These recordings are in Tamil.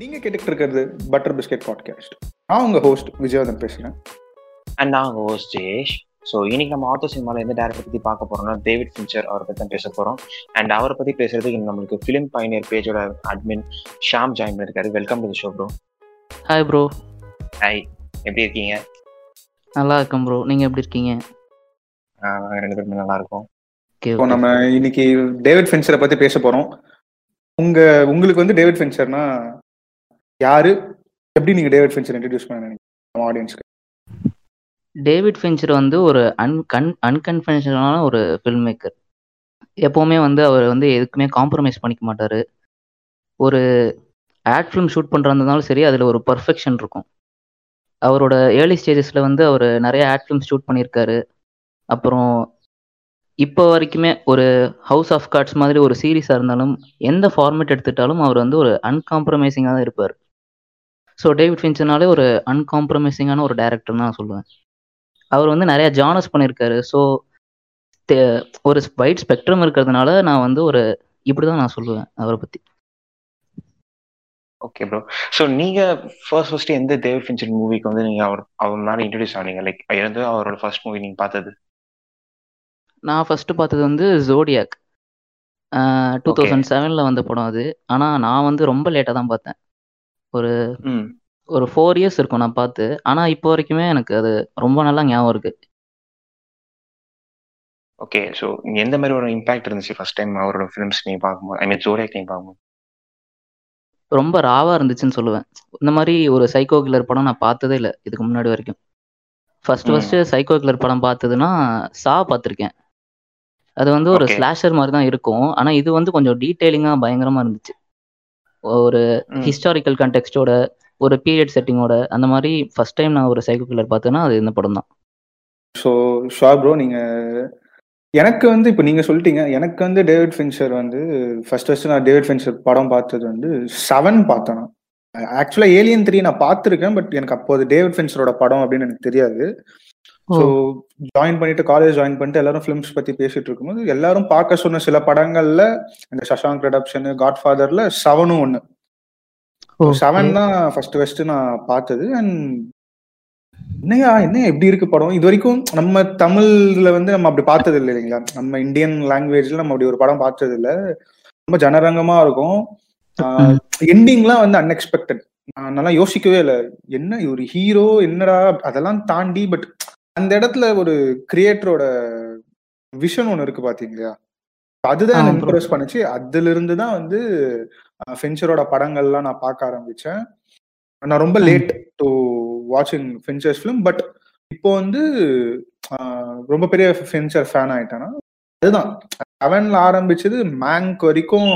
நீங்க கேட்டுக்கிட்டு இருக்கிறது பட்டர் பிஸ்கெட் பாட்காஸ்ட். நான் உங்க ஹோஸ்ட் விஜயவர்தன் பேசுறேன். அண்ட் நான் ஹோஸ்ட் ஜெயேஷ். ஸோ இன்னைக்கு நம்ம ஆட்டோ சினிமாவில் எந்த டேரக்டர் பற்றி பார்க்க போறோம்னா டேவிட் ஃபின்ச்சர் அவரை பற்றி தான் பேச போகிறோம் அண்ட் அவரை பற்றி பேசுறதுக்கு நம்மளுக்கு ஃபிலிம் பயனியர் பேஜோட அட்மின் ஷாம் ஜாயின் பண்ணிருக்காரு welcome to show bro hi bro hi எப்படி இருக்கீங்க? நல்லா இருக்கேன் ப்ரோ நீங்கள் எப்படி இருக்கீங்க? நாங்கள் ரெண்டு பேருமே நல்லா இருக்கோம். ஓகே இப்போ நம்ம இன்னைக்கு டேவிட் ஃபின்ச்சரை பத்தி பேச போறோம். உங்க உங்களுக்கு வந்து டேவிட் ஃபின்ச்சர்னா யாரு? எப்படி நீங்க டேவிட் ஃபின்ச்சர் இன்ட்ரடியூஸ் பண்ண நினைக்கிறீங்க? ஆடியன்ஸ்க்கு டேவிட் ஃபின்ச்சர் வந்து ஒரு அன் கன் அன்கன்வென்ஷனலான ஒரு ஃபில்ம் மேக்கர் எப்போவுமே வந்து அவர் வந்து எதுக்குமே காம்ப்ரமைஸ் பண்ணிக்க மாட்டார். ஒரு ஆட் ஃபிலிம் ஷூட் பண்ணுறதுனாலும் சரி அதில் ஒரு பர்ஃபெக்ஷன் இருக்கும். அவரோட ஏர்லி ஸ்டேஜஸில் வந்து அவர் நிறைய ஆட் ஃபிலிம் ஷூட் பண்ணியிருக்காரு அப்புறம் இப்போ வரைக்குமே ஒரு ஹவுஸ் ஆஃப் கார்ட்ஸ் மாதிரி ஒரு சீரீஸாக இருந்தாலும் எந்த ஃபார்மேட் எடுத்துட்டாலும் அவர் வந்து ஒரு அன்காம்ப்ரமைசிங்காக தான் இருப்பார். ஸோ டேவிட் ஃபின்ச்சர்னாலே ஒரு அன்காம்ப்ரமைசிங்கான ஒரு டேரக்டர் தான் சொல்லுவேன். அவர் வந்து நிறைய ஜானர்ஸ் பண்ணியிருக்காரு. ஸோ ஒரு வைட் ஸ்பெக்ட்ரம் இருக்கிறதுனால நான் வந்து ஒரு இப்படி தான் நான் சொல்லுவேன் அவரை பற்றி ஓகே ப்ரோ ஸோ நீங்கள் ஃபர்ஸ்ட் ஃபர்ஸ்ட் எந்த டேவிட் ஃபின்ச்சர் மூவிக்கு வந்து நீங்கள் அவர் அவர் மேலே இன்ட்ரடியூஸ் ஆனீங்க? லைக் இருந்து அவரோட ஃபர்ஸ்ட் மூவி நீங்கள் பார்த்தது? நான் ஃபஸ்ட்டு பார்த்தது வந்து ஜோடியாக் டூ தௌசண்ட் செவனில் வந்த படம் அது. ஆனால் நான் வந்து ரொம்ப லேட்டாக தான் பார்த்தேன். ஒரு ஒரு ஃபோர் இயர்ஸ் இருக்கும் நான் பார்த்து. ஆனால் இப்போ வரைக்குமே எனக்கு அது ரொம்ப நல்லா ஞாபகம் இருக்கு. ஓகே ஸோ எந்த மாதிரி ஒரு இம்பாக்ட் இருந்துச்சு ஃபர்ஸ்ட் டைம் அவரோட ஃபிலிம்ஸ் நீங்கள் பார்க்கும்போது? ஐ மீன் ஜோடியாக் நீங்கள் பார்க்கும்போது? ரொம்ப ராவாக இருந்துச்சுன்னு சொல்லுவேன். இந்த மாதிரி ஒரு சைக்கோ கில்லர் படம் நான் பார்த்ததே இல்லை இதுக்கு முன்னாடி வரைக்கும். ஃபர்ஸ்ட். ஃபர்ஸ்ட் சைக்கோ கில்லர் படம் பார்த்ததுன்னா சா பார்த்துருக்கேன். அது வந்து ஒரு. ஸ்லாஷர் மாதிரி தான் இருக்கும். ஆனால் இது வந்து கொஞ்சம் டீட்டெயிலிங்காக பயங்கரமாக இருந்துச்சு. ஒரு. ஹிஸ்டாரிக்கல் கண்டெக்ஸ்டோட ஒரு பீரியட் செட்டிங்கோட அந்த மாதிரி ஃபர்ஸ்ட் டைம் நான் ஒரு சைக்கோ கில்லர் பார்த்தேன்னா அது இந்த படம் தான். ஸோ ஷா ப்ரோ நீங்க எனக்கு வந்து இப்போ நீங்க சொல்லிட்டீங்க எனக்கு வந்து டேவிட் ஃபின்ச்சர் வந்து ஃபர்ஸ்ட் ஃபர்ஸ்ட் நான் டேவிட் ஃபின்ச்சர் படம் பார்த்தது வந்து செவன் பார்த்தேன் ஆக்சுவலாக ஏலியன் த்ரீ நான் பார்த்துருக்கேன் பட் எனக்கு அப்போது டேவிட் ஃபின்ச்சரோட படம் அப்படின்னு எனக்கு தெரியாது. ஸோ ஜாயின் பண்ணிட்டு காலேஜ் ஜாயின் பண்ணிட்டு எல்லாரும் ஃபிலிம்ஸ் பத்தி பேசிட்டு இருக்கும்போது எல்லாரும் பார்க்க சொன்ன சில படங்கள்ல இந்த சஷாங்க் ரெடப்ஷன் காட் ஃபாதர்ல செவனும் ஒன்று செவன் தான் ஃபர்ஸ்ட் ஃபர்ஸ்ட் நான் பார்த்தது. அண்ட் என்னையா என்ன எப்படி இருக்கு படம்? இது வரைக்கும் நம்ம தமிழ்ல வந்து நம்ம அப்படி பார்த்தது இல்லை இல்லைங்களா? நம்ம இந்தியன் லாங்குவேஜ்ல நம்ம அப்படி ஒரு படம் பார்த்தது இல்ல. ரொம்ப ஜனரங்கமா இருக்கும். எண்டிங்லாம் வந்து அன்எக்ஸ்பெக்டட் நான் நல்லா யோசிக்கவே இல்லை. என்ன ஒரு ஹீரோ என்னடா அதெல்லாம் தாண்டி பட் அந்த இடத்துல ஒரு கிரியேட்டரோட விஷன் ஒன்று இருக்கு பாத்தீங்களா? அதுதான் என்ன. இம்ப்ரெஸ் பண்ணுச்சு. அதுல இருந்து தான் வந்து ஃபென்ச்சரோட படங்கள்லாம் நான் பார்க்க ஆரம்பிச்சேன். நான் ரொம்ப. லேட் டு வாட்சிங் ஃபென்ச்சர்ஸ் ஃபிலிம் பட் இப்போ வந்து ரொம்ப பெரிய ஃபென்ச்சர் ஃபேன் ஆயிட்டேன்னா அதுதான். செவன்ல ஆரம்பிச்சது மேங்க் வரைக்கும்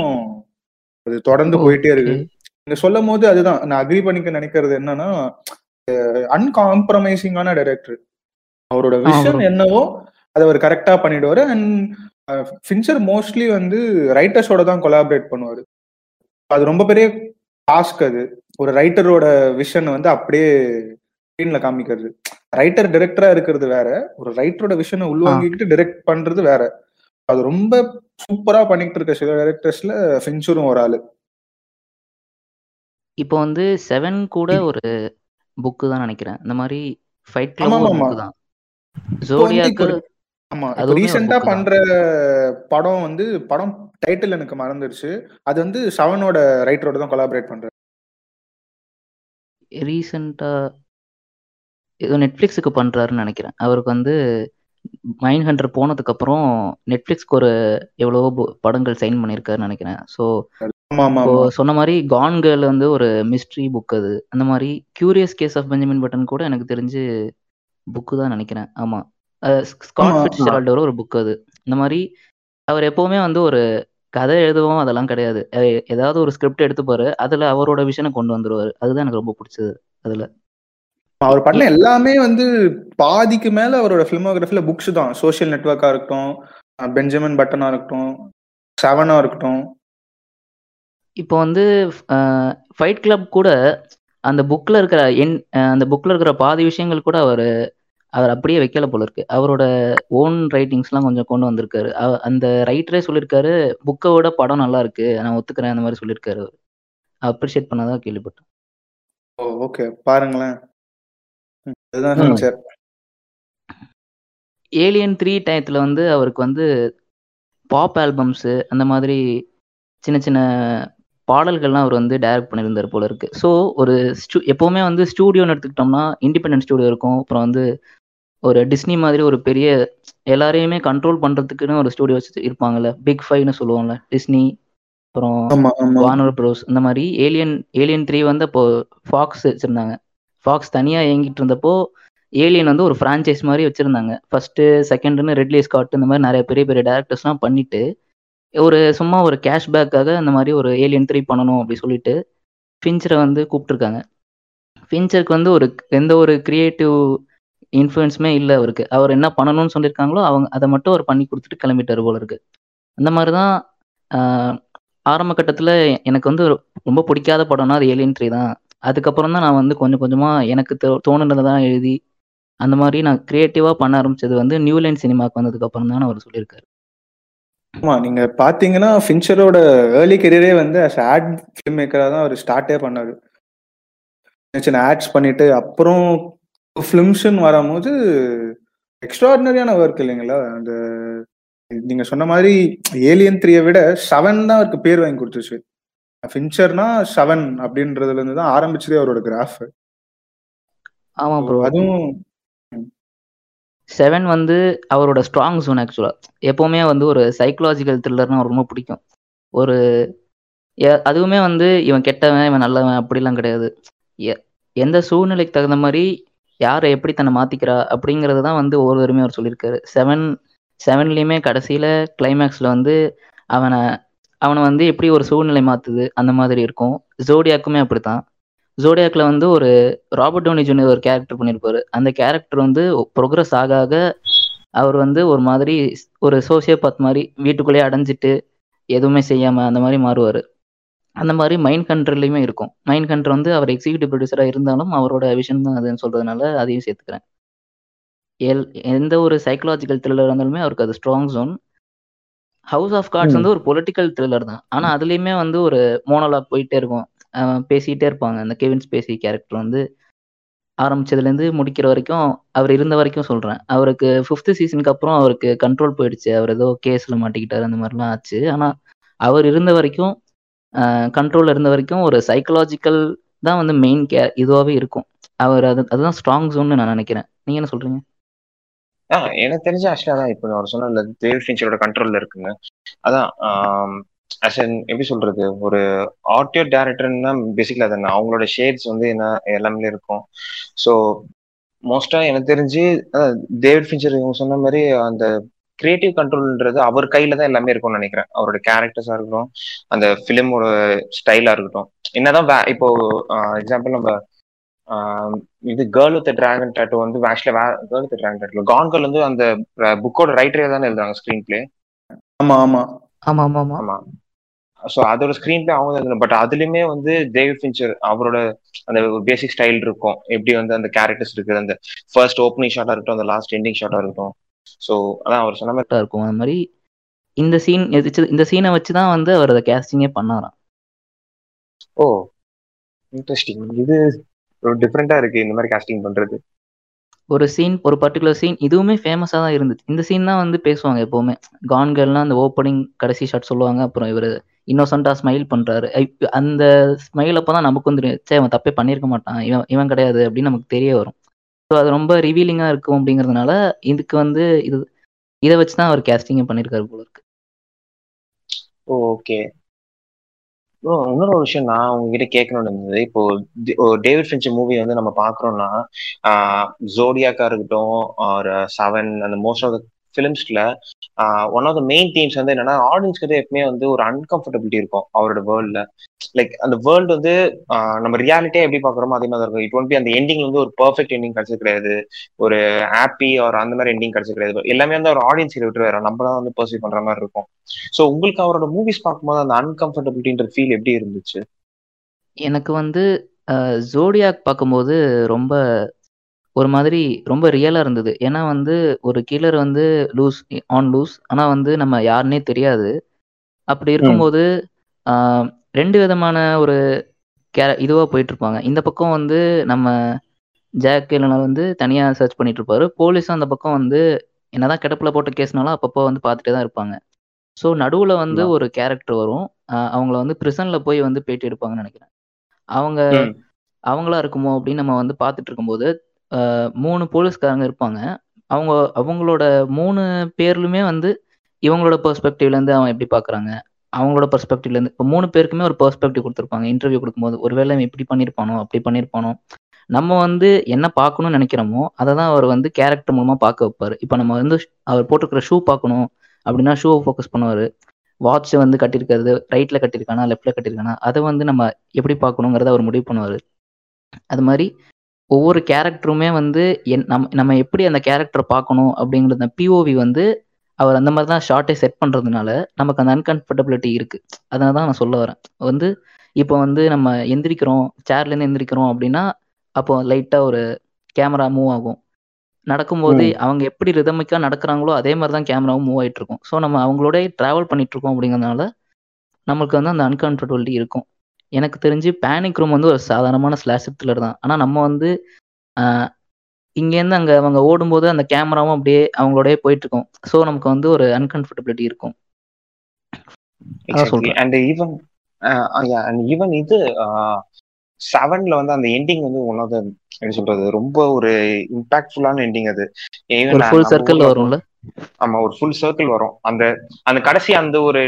அது தொடர்ந்து போயிட்டே இருக்கு. நீங்க சொல்லும் போது அதுதான். நான் அக்ரி பண்ணிக்க நினைக்கிறது என்னன்னா அன்காம்ப்ரமைசிங்கான டைரக்டர் அவரோட விஷன். என்னவோ அதை அவர் கரெக்டா பண்ணிடுவாரு. அண்ட் ஃபின்ச்சர் மோஸ்ட்லி வந்து ரைட்டர்ஸோட தான் கொலாபரேட் பண்ணுவாரு. அது ரொம்ப பெரிய டாஸ்க் அது. ஒரு ரைட்டரோட விஷன் வந்து அப்படியே ஸ்க்ரீன்ல காமிக்கிறது. ரைட்டர் டைரக்டரா இருக்கிறது வேற. ஒரு ரைட்டரோட விஷனை உள்வாங்கிக்கிட்டு டைரக்ட் பண்றது வேற. அது ரொம்ப சூப்பரா பண்ணிக்கிட்டு இருக்க சில டைரக்டர்ஸ்ல ஃபின்ச்சரும் ஒரு ஆளு. இப்போ வந்து செவன் கூட ஒரு புக்கு தான் நினைக்கிறேன். இந்த மாதிரி ஃபைட் கிளப் தான். ஆமா ரீசெண்டா. பண்ற படம் வந்து படம் டைட்டில் எனக்கு மறந்துடுச்சு அது வந்து செவனோட ரைட்டரோட தான் கொலாபரேட் பண்றாரு ரீசெண்டாக ஏதோ நெட்ஃப்ளிக்ஸுக்கு பண்ணுறாருன்னு நினைக்கிறேன். அவருக்கு வந்து மைண்ட் ஹண்டர் போனதுக்கப்புறம் நெட்ஃப்ளிக்ஸ்க்கு ஒரு எவ்வளவோ படங்கள் சைன் பண்ணியிருக்காருன்னு நினைக்கிறேன். ஸோ சொன்ன மாதிரி கான் கேர்ள் வந்து ஒரு மிஸ்ட்ரி புக் அது. அந்த மாதிரி curious case of Benjamin Button கூட எனக்கு தெரிஞ்சு புக்கு தான் நினைக்கிறேன். ஸ்காட் ஆமா, ஃபிட்ஸ்ஜெரால்டோட ஒரு புக் அது. இந்த மாதிரி அவர் எப்போவுமே வந்து ஒரு கதை எழுதுவோம் அதெல்லாம் கிடையாது. ஏதாவது ஒரு ஸ்கிரிப்ட் எடுத்துப்பாரு அதில் அவரோட விஷனை கொண்டு வந்துருவாரு. அதுதான் எனக்கு ரொம்ப பிடிச்சது அதில். அவர் பண்ண எல்லாமே வந்து பாதிக்கு மேல அவரோட பிலிமோகிராஃபில புக்ஸ் தான். சோஷியல் நெட்வொர்க்கா இருக்கட்டும் பெஞ்சமின் பட்டனா இருக்கட்டும் செவனா இருக்கட்டும். இப்போ வந்து ஃபைட் கிளப் கூட அந்த புக்கில் இருக்கிற என் அந்த புக்கில் இருக்கிற பாதி விஷயங்கள் கூட அவர் அவர் அப்படியே வைக்கல போல இருக்கு. அவரோட ஓன் ரைட்டிங்ஸ்லாம் கொஞ்சம் கொண்டு வந்திருக்காரு. அந்த ரைட்டரே சொல்லியிருக்காரு புக்கை விட படம் நல்லா இருக்கு. நான் ஒத்துக்கிறேன். அந்த மாதிரி சொல்லியிருக்காரு அவரு. அப்ரிஷியேட் பண்ணதா கேள்விப்பட்டேன். ஓ ஓகே பாருங்களேன். ஏலியன் த்ரீ டயத்தில் வந்து அவருக்கு வந்து பாப் ஆல்பம்ஸு அந்த மாதிரி சின்ன சின்ன பாடல்கள்லாம் அவர் வந்து டைரக்ட் பண்ணியிருந்தார் போல இருக்கு. ஸோ ஒரு ஸ்டூ எப்போவுமே வந்து ஸ்டூடியோன்னு எடுத்துக்கிட்டோம்னா இண்டிபெண்டன்ட் ஸ்டூடியோ இருக்கும். அப்புறம் வந்து ஒரு டிஸ்னி மாதிரி ஒரு பெரிய எல்லாரையுமே கண்ட்ரோல் பண்ணுறதுக்குன்னு ஒரு ஸ்டூடியோ வச்சு இருப்பாங்கல்ல பிக் ஃபைவ்னு சொல்லுவாங்கல்ல டிஸ்னி அப்புறம் வார்னர் ப்ரோஸ் இந்த மாதிரி ஏலியன் ஏலியன் த்ரீ வந்து அப்போ ஃபாக்ஸ் வச்சுருந்தாங்க. ஃபாக்ஸ் தனியாக இயங்கிட்டு இருந்தப்போ ஏலியன் வந்து ஒரு ஃப்ரான்ச்சைஸ் மாதிரி வச்சுருந்தாங்க. ஃபர்ஸ்ட்டு செகண்டுன்னு ரெட்லி ஸ்காட் இந்த மாதிரி நிறைய பெரிய பெரிய டேரக்டர்ஸ்லாம் பண்ணிட்டு ஒரு சும்மா ஒரு கேஷ்பேக்காக அந்த மாதிரி ஒரு ஏலியன் த்ரீ பண்ணணும் அப்படி சொல்லிட்டு ஃபின்ச்சரை வந்து கூப்பிட்டுருக்காங்க. ஃபின்ச்சருக்கு வந்து ஒரு எந்த ஒரு கிரியேட்டிவ் இன்ஃப்ளூயன்ஸுமே இல்லை அவருக்கு. அவர் என்ன பண்ணணும்னு சொல்லியிருக்காங்களோ அவங்க அதை மட்டும் அவர் பண்ணி கொடுத்துட்டு கிளம்பிட்டார் போல இருக்கு. அந்த மாதிரி தான் ஆரம்ப கட்டத்தில் எனக்கு வந்து ஒரு- ரொம்ப பிடிக்காத படம்னா அது ஏலியன் த்ரீ தான். அதுக்கப்புறம் தான் நான் வந்து கொஞ்சம் கொஞ்சமாக எனக்கு தோ- தான் எழுதி அந்த மாதிரி நான் கிரியேட்டிவாக பண்ண ஆரம்பிச்சது வந்து நியூ லைன் சினிமாக்கு வந்ததுக்கப்புறம் தான் அவர் சொல்லியிருக்காரு. ஆமா நீங்க பாத்தீங்கன்னா ஃபின்ச்சரோட ஏர்லி கெரியரே வந்து அஸ் ஆட் ஃபிலிம் மேக்கரா தான் அவர் ஸ்டார்ட்டே பண்ணாரு. சின்ன சின்ன ஆட்ஸ் பண்ணிட்டு அப்புறம் ஃபிலிம்ஸ்ன்னு வரும்போது எக்ஸ்ட்ராடினரியான ஒர்க் இல்லைங்களா? அந்த நீங்க சொன்ன மாதிரி ஏலியன் த்ரீயை விட செவன் தான் அவருக்கு பேர் வாங்கி கொடுத்துச்சு. ஃபின்ச்சர்னா செவன் அப்படின்றதுல இருந்து தான் ஆரம்பிச்சதே அவரோட கிராஃப் ஆமாம் ப்ரோ அதுவும் செவன் வந்து அவரோட ஸ்ட்ராங் ஜோன் ஆக்சுவலாக எப்போவுமே வந்து ஒரு சைக்கலாஜிக்கல் த்ரில்லர்னு ரொம்ப பிடிக்கும். ஒரு அதுவுமே வந்து இவன் கெட்டவன் இவன் நல்லவன் அப்படிலாம் கிடையாது. எந்த சூழ்நிலைக்கு தகுந்த மாதிரி யாரை எப்படி தன்னை மாற்றிக்கிறா அப்படிங்கிறது தான் வந்து ஒவ்வொருவருமே அவர் சொல்லியிருக்காரு. செவன் செவன்லேயுமே கடைசியில் கிளைமேக்ஸில் வந்து அவனை அவனை வந்து எப்படி ஒரு சூழ்நிலை மாற்றுது அந்த மாதிரி இருக்கும். ஜோடியாக்குமே அப்படித்தான். ஜோடியாக்கில் வந்து ஒரு ராபர்ட் டோனி ஜூனியர் ஒரு கேரக்டர் பண்ணியிருப்பாரு. அந்த கேரக்டர் வந்து ப்ரோக்ரஸ் ஆக ஆக அவர் வந்து ஒரு மாதிரி ஒரு சோசியோபாத் மாதிரி வீட்டுக்குள்ளேயே அடைஞ்சிட்டு எதுவுமே செய்யாமல் அந்த மாதிரி மாறுவார். அந்த மாதிரி மைண்ட் கண்ட்ரோல்லையுமே இருக்கும். மைண்ட் கண்ட்ரோல் வந்து அவர் எக்ஸிக்யூட்டிவ் ப்ரொடியூசராக இருந்தாலும் அவரோட விஷன் தான் அதுன்னு சொல்கிறதுனால அதையும் சேர்த்துக்கிறேன். எல் எந்த ஒரு சைக்கலாஜிக்கல் த்ரில்லர் இருந்தாலுமே அவருக்கு அது strong zone house of cards. வந்து ஒரு பொலிட்டிக்கல் த்ரில்லர் தான். ஆனால் அதுலேயுமே வந்து ஒரு மோனோலாக் போயிட்டே இருக்கும். பேசிக்கிட்டே இருப்பாங்க. அந்த கெவின் ஸ்பேசி கேரக்டர் வந்து ஆரம்பிச்சதுலேருந்து முடிக்கிற வரைக்கும் அவர் இருந்த வரைக்கும் சொல்கிறேன் அவருக்கு ஃபிஃப்த் சீசனுக்கு அப்புறம் அவருக்கு கண்ட்ரோல் போயிடுச்சு. அவர் ஏதோ கேஸில் மாட்டிக்கிட்டாரு அந்த மாதிரிலாம் ஆச்சு. ஆனால் அவர் இருந்த வரைக்கும் கண்ட்ரோலில் இருந்த வரைக்கும் ஒரு சைக்கலாஜிக்கல் தான் வந்து மெயின் கே இதுவாகவே இருக்கும். அவர் அது அதுதான் ஸ்ட்ராங் ஜோன்னு நான் நினைக்கிறேன். நீங்கள் என்ன சொல்கிறீங்க ஆ எனக்கு தெரிஞ்ச ஆக்சுவலா தான் இப்போ அவர் சொன்ன தேவ் ஃபின்ச்சரோட கண்ட்ரோல்ல இருக்குங்க. அதான் அஸ் எப்படி சொல்றது? ஒரு ஆர்டியோ டேரக்டர்னா பேசிக்கலி தானே அவங்களோட ஷேட்ஸ் வந்து என்ன எல்லாமே இருக்கும். ஸோ மோஸ்டா எனக்கு தெரிஞ்சு அஹ், டேவிட் ஃபின்ச்சர் இவங்க சொன்ன மாதிரி அந்த கிரியேட்டிவ் கண்ட்ரோல்ன்றது அவர் கையில தான் எல்லாமே இருக்கும்னு நினைக்கிறேன். அவரோட கேரக்டர்ஸா இருக்கட்டும் அந்த ஃபிலிமோட ஸ்டைலா இருக்கட்டும். என்னதான் இப்போ எக்ஸாம்பிள் நம்ம இது கேர்ள் வித் டிராகன் டாட்டோ வந்து actually girl with dragon tattoo gone girl வந்து அந்த புக்கோட ரைட்டரே தானே எழுதுறாங்க ஸ்கிரீன் பிளே ஆமா. ஆமா ஆமாம் ஆமாம் ஆமா. ஸோ அதோட ஸ்கிரீன் பிளே அவங்க தான் பட் அதுலயுமே வந்து டேவிட் ஃபின்ச்சர் அவரோட அந்த பேசிக் ஸ்டைல் இருக்கும். எப்படி வந்து அந்த கேரக்டர்ஸ் இருக்குது அந்த ஃபர்ஸ்ட் ஓப்பனிங் ஷாட்டா இருக்கட்டும் அந்த லாஸ்ட் எண்டிங் ஷாட்டா இருக்கட்டும். ஸோ அதான் அவர் சொன்ன மாதிரி இருக்கும். அந்த மாதிரி இந்த சீன் இந்த சீனை வச்சு தான் வந்து அவர் அதை கேஸ்டிங்கே பண்ணாராம். ஓ இன்ட்ரெஸ்டிங் இது ஒரு டிஃப்ரெண்டா இருக்கு இந்த மாதிரி காஸ்டிங் பண்றது. ஒரு சீன் ஒரு பர்டிகுலர் சீன் இதுவுமே ஃபேமஸாக தான் இருந்துச்சு இந்த சீன் தான் வந்து பேசுவாங்க எப்போவுமே. கான்கர்லாம் அந்த ஓப்பனிங் கடைசி ஷாட் சொல்லுவாங்க. அப்புறம் இவர் இன்னோசென்ட்டாக ஸ்மைல் பண்ணுறாரு அந்த ஸ்மைல் அப்போ தான் நமக்கு வந்து சே அவன் தப்பே பண்ணியிருக்க மாட்டான். இவன் இவன் கிடையாது அப்படின்னு நமக்கு தெரிய வரும். ஸோ அது ரொம்ப ரிவீலிங்காக இருக்கும் அப்படிங்கிறதுனால இதுக்கு வந்து இது இதை வச்சு தான் அவர் கேஸ்டிங்கே பண்ணியிருக்காரு போல இருக்கு. ஓகே ப்ரோ இன்னொரு ஒரு விஷயம் நான் உங்ககிட்ட கேட்கணும்னு இருந்தது. இப்போ ஒரு டேவிட் ஃபின்ச் மூவி வந்து நம்ம பாக்குறோம்னா ஜோடியாக்கா இருக்கட்டும் ஒரு செவன் அந்த most of the ஃபிலிம்ஸ்ல one of the main themes வந்து என்னன்னா ஆடியன்ஸ் கிட்ட எப்பவுமே வந்து ஒரு அன்கம்ஃபர்டபிலிட்டி இருக்கும் அவரோட வேர்ல்ட்ல லைக் அந்த வேர்ல்டு வந்து நம்ம ரியாலிட்டியா எப்படி பாக்குறோமோ அதே மாதிரி தான் இருக்கும். இட் ஒன்ட் பி அந்த எண்டிங் வந்து ஒரு பெர்ஃபெக்ட் எண்டிங் கிடைச்சது கிடையாது. ஒரு ஹாப்பி ஒரு அந்த மாதிரி எண்டிங் கிடைச்சது கிடையாது. எல்லாமே வந்து ஒரு ஆடியன்ஸ் விட்டு வேற நம்ம தான் வந்து பர்சீவ் பண்ற மாதிரி இருக்கும். ஸோ உங்களுக்கு அவரோட மூவிஸ் பார்க்கும்போது அந்த அன்கம்ஃபர்டபிலிட்டின்ற ஃபீல் எப்படி இருந்துச்சு? எனக்கு வந்து ஜோடியாக் பார்க்கும்போது ரொம்ப ஒரு மாதிரி ரொம்ப ரியலாக இருந்தது. ஏன்னா வந்து ஒரு கில்லர் வந்து லூஸ் ஆன் லூஸ் ஆனால் வந்து நம்ம யாருன்னே தெரியாது. அப்படி இருக்கும்போது ஆஹ், ரெண்டு விதமான ஒரு கே இதுவாக போயிட்டு இருப்பாங்க இந்த பக்கம் வந்து நம்ம ஜாக் இல்லைனா வந்து தனியாக சர்ச் பண்ணிட்டு இருப்பாரு போலீஸும் அந்த பக்கம் வந்து என்னதான் கிடப்பில் போட்ட கேஸ்னாலும் அப்பப்போ வந்து பார்த்துட்டே தான் இருப்பாங்க. ஸோ நடுவில் வந்து. ஒரு கேரக்டர் வரும். அவங்கள வந்து ப்ரிசனில் போய் வந்து பேட்டி எடுப்பாங்கன்னு நினைக்கிறேன். அவங்க. அவங்களா இருக்குமோ அப்படின்னு நம்ம வந்து பார்த்துட்டு இருக்கும்போது மூணு போலீஸ்காரங்க இருப்பாங்க. அவங்க அவங்களோட மூணு பேர்லுமே வந்து இவங்களோட பெர்ஸ்பெக்டிவ்லேருந்து அவன் எப்படி பார்க்குறாங்க அவங்களோட பெர்ஸ்பெக்டிவ்லேருந்து இப்போ மூணு பேருக்குமே ஒரு பெர்ஸ்பெக்டிவ் கொடுத்துருப்பாங்க. இன்டர்வியூ கொடுக்கும்போது ஒருவேளை இவன் இப்படி பண்ணியிருப்பானோ? அப்படி பண்ணியிருப்பானோ? நம்ம வந்து என்ன பார்க்கணும்னு நினைக்கிறோமோ அதை தான் அவர் வந்து கேரக்டர் மூலமாக பார்க்க வைப்பார். இப்போ நம்ம வந்து அவர் போட்டிருக்கிற ஷூ பார்க்கணும் அப்படின்னா ஷூவை ஃபோக்கஸ் பண்ணுவார். வாட்ச் வந்து கட்டியிருக்கிறது ரைட்டில் கட்டியிருக்கானா லெஃப்ட்டில் கட்டியிருக்கானா அதை வந்து நம்ம எப்படி பார்க்கணுங்கிறத அவர் முடிவு பண்ணுவார். அது மாதிரி ஒவ்வொரு கேரக்டருமே வந்து என் நம் நம்ம எப்படி அந்த கேரக்டரை பார்க்கணும் அப்படிங்கிறத பிஓவி வந்து அவர் அந்த மாதிரி தான் ஷார்ட்டை செட் பண்ணுறதுனால நமக்கு அந்த அன்கம்ஃபர்டபிலிட்டி இருக்குது அதனால தான் நான் சொல்ல வரேன். வந்து இப்போ வந்து நம்ம எந்திரிக்கிறோம் சேர்லேருந்து எந்திரிக்கிறோம் அப்படின்னா அப்போ லைட்டாக ஒரு கேமரா மூவ் ஆகும். நடக்கும்போது ம். அவங்க எப்படி ரிதமிக்காக நடக்கிறாங்களோ அதே மாதிரி தான் கேமராவும் மூவ் ஆயிட்டு இருக்கும். ஸோ நம்ம அவங்களோட ட்ராவல் பண்ணிட்டு இருக்கோம் அப்படிங்கிறதுனால நம்மளுக்கு வந்து அந்த அன்கம்ஃபர்டபிலிட்டி இருக்கும். எனக்கு தெரிஞ்சு பேனிக் ரூம் வந்து ஒரு சாதாரணமான ஸ்லாஷ் த்ரில்லர் தான். ஆனால் நம்ம வந்து இங்கேருந்து அங்கே அவங்க ஓடும்போது அந்த கேமராவும் அப்படியே அவங்களோடய போயிட்டு இருக்கும் ஸோ நமக்கு வந்து ஒரு அன்கம்ஃபர்டபிலிட்டி இருக்கும். அண்ட் ஈவன் அண்ட் ஈவன் இது செவன்ல வந்து அந்த எண்டிங் வந்து ஒன் ஆஃப் த என்ன சொல்றது ரொம்ப ஒரு இம்பாக்ட்ஃபுல்லான எண்டிங் அது. ஃபுல் சர்க்கிள் வரும்ல? ஆமா ஒரு ஃபுல் சர்க்கிள் வரும். அந்த அந்த கடைசி அந்த ஒரு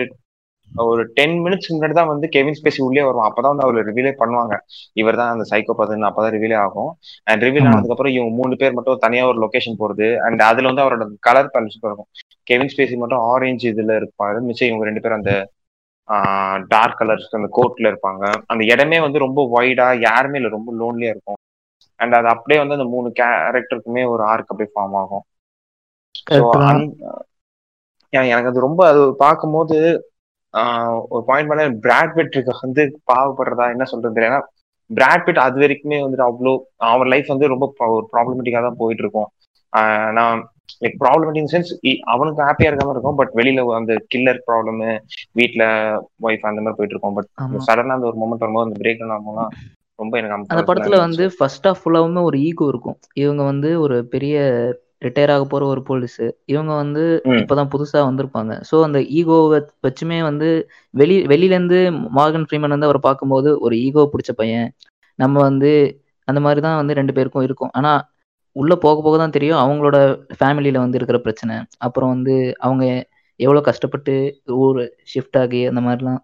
ஒரு டென் மினிட்ஸ் முன்னாடி தான் வந்து கெவின் ஸ்பேசி உள்ளே வரும் அப்பதான் வந்து அவர் ரிவீலே பண்ணுவாங்க. இவர் தான் அந்த சைக்கோபாத்னு அப்பதான் ரிவீலே ஆகும். அண்ட் ரிவீல் ஆமா. ஆனதுக்கு அப்புறம் இவங்க மூணு பேர் மட்டும் தனியா ஒரு லொகேஷன் போறது. அண்ட் அதுல வந்து அவரோட கலர் பேலன்ஸ் இருக்கும் கெவின் ஸ்பேசி மட்டும் ஆரஞ்சு இதுல இருப்பாரு. மிச்சம் இவங்க ரெண்டு பேரும் அந்த டார்க் கலர்ஸ் அந்த கோட்ல இருப்பாங்க. அந்த இடமே வந்து ரொம்ப வைடா யாருமே இல்லை. ரொம்ப லோன்லியா இருக்கும். அண்ட் அது அப்படியே வந்து அந்த மூணு கேரக்டருக்குமே ஒரு ஆர்க் அப்படியே ஃபார்ம் ஆகும். எனக்கு அது ரொம்ப அது பார்க்கும்போது ஒரு பாயிண்ட் மேல பிராட் பிட்டுக்கு வந்து பாவப்படுறதா என்ன சொல்றது ஏன்னா பிராட் பிட் அது வரைக்குமே வந்துட்டு அவ்வளோ அவர் லைஃப் வந்து ரொம்ப ஒரு ப்ராப்ளமேட்டிக்கா தான் போயிட்டு இருக்கும் நான் லைக் ப்ராப்ளமேட்டிக் சென்ஸ் அவனுக்கு ஹாப்பியா இருக்காம இருக்கும் பட் வெளியில அந்த கில்லர் ப்ராப்ளம் வீட்ல ஒய்ஃப் அந்த மாதிரி போயிட்டு இருக்கும் பட் சடனா அந்த ஒரு மூமெண்ட் வரும்போது அந்த பிரேக் ஆகும்போது ரொம்ப எனக்கு அந்த படத்துல வந்து ஃபர்ஸ்ட் ஆஃப் ஃபுல்லாவுமே ஒரு ஈகோ இருக்கும். இவங்க வந்து ஒரு பெரிய ரிட்டையர் ஆக போற ஒரு போலீஸ் இவங்க வந்து இப்பதான் புதுசா வந்திருப்பாங்க. ஸோ அந்த ஈகோவை வச்சுமே வந்து வெளி வெளியில இருந்து மார்கன் ஃப்ரீமன் வந்து அவர் பார்க்கும்போது ஒரு ஈகோ பிடிச்ச பையன். நம்ம வந்து அந்த மாதிரி தான் வந்து ரெண்டு பேருக்கும் இருக்கும். ஆனா உள்ள போக போக தான் தெரியும் அவங்களோட ஃபேமிலியில வந்து இருக்கிற பிரச்சனை. அப்புறம் வந்து அவங்க எவ்வளோ கஷ்டப்பட்டு ஊர் ஷிஃப்ட் ஆகி அந்த மாதிரிலாம்.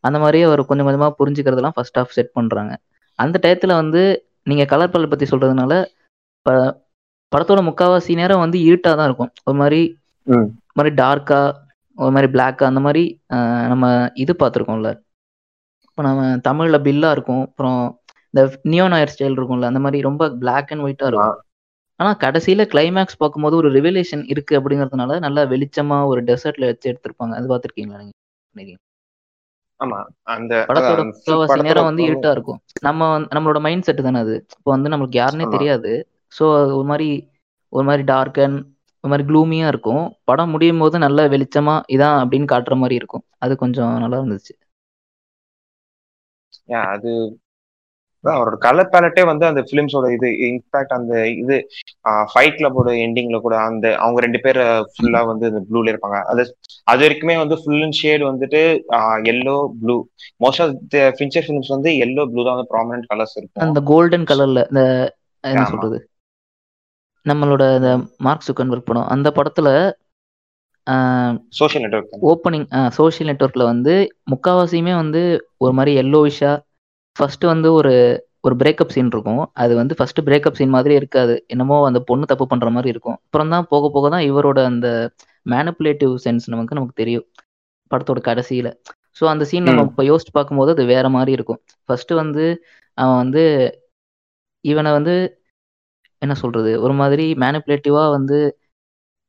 அந்த மாதிரியே அவர் கொஞ்சம் கொஞ்சமா புரிஞ்சுக்கிறதெல்லாம் ஃபர்ஸ்ட் ஆஃப் செட் பண்றாங்க. அந்த டயத்துல வந்து நீங்க கலர் பல் பத்தி சொல்றதுனால ப- படத்தோட முக்காவாசி நேரம் வந்து இருட்டா தான் இருக்கும். ஒரு மாதிரி ஒரு மாதிரி டார்க்கா ஒரு மாதிரி பிளாக்கா அந்த மாதிரி நம்ம இது பார்த்துருக்கோம்ல. இப்போ நம்ம தமிழ்ல பில்லா இருக்கும். அப்புறம் இந்த நியோ நாயர் ஸ்டைல் இருக்கும்ல அந்த மாதிரி ரொம்ப பிளாக் அண்ட் ஒயிட்டா இருக்கும். ஆனா கடைசியில கிளைமேக்ஸ் பார்க்கும்போது ஒரு ரிவலேஷன் இருக்கு அப்படிங்கிறதுனால நல்லா வெளிச்சமா ஒரு டெசர்ட்ல வச்சு எடுத்திருப்பாங்க. அது பார்த்துருக்கீங்களா நீங்க. ஆமா. அந்த படத்தோட முக்காவாசி நேரம் வந்து இருட்டா இருக்கும். நம்ம வந்து- நம்மளோட மைண்ட் செட் தானே அது. இப்போ வந்து நம்மளுக்கு யாருன்னே தெரியாது. ஸோ ஒரு மாதிரி ஒரு மாதிரி டார்க் அண்ட் ஒரு மாதிரி க்ளூமியா இருக்கும். படம் முடியும் போது நல்ல வெளிச்சமா இதான் அப்படின்னு காட்டுற மாதிரி இருக்கும். அது கொஞ்சம் நல்லா இருந்துச்சு. அது அவரோட கலர் பேலட்டே வந்து அந்த ஃபிலிம்ஸோட இது இன்ஃபேக்ட் அந்த இது ஃபைட் கிளப்போட எண்டிங்ல கூட அந்த அவங்க ரெண்டு பேர் ஃபுல்லா வந்து இந்த ப்ளூல இருப்பாங்க. அது அது வரைக்குமே வந்து ஃபுல் அண்ட் ஷேட் வந்துட்டு yellow blue most of the Fincher films வந்து எல்லோ ப்ளூ தான் வந்து ப்ராமினன்ட் கலர்ஸ் இருக்கும். அந்த கோல்டன் கலர்ல இந்த என்ன சொல்றது? நம்மளோட இந்த மார்க் சுக்கன்பர்க் படம் அந்த படத்துல சோஷியல் நெட்ஒர்க் ஓப்பனிங் சோஷியல் நெட்ஒர்க்ல வந்து முக்காவாசியுமே வந்து ஒரு மாதிரி எல்லோவிஷா ஃபர்ஸ்ட் வந்து ஒரு ஒரு பிரேக்கப் சீன் இருக்கும். அது வந்து ஃபர்ஸ்ட் பிரேக்கப் சீன் மாதிரி இருக்காது. என்னமோ அந்த பொண்ணு தப்பு பண்ற மாதிரி இருக்கும். அப்புறம் தான் போக போக தான் இவரோட அந்த மேனிப்புலேட்டிவ் சென்ஸ் நமக்கு நமக்கு தெரியும். படத்தோட கடைசியில. ஸோ அந்த சீன் நம்ம இப்போ யோசிச்சு பார்க்கும்போது அது வேற மாதிரி இருக்கும். ஃபர்ஸ்ட் வந்து அவன் வந்து இவனை வந்து என்ன சொல்றது? ஒரு மாதிரி மேனிப்புலேட்டிவா வந்து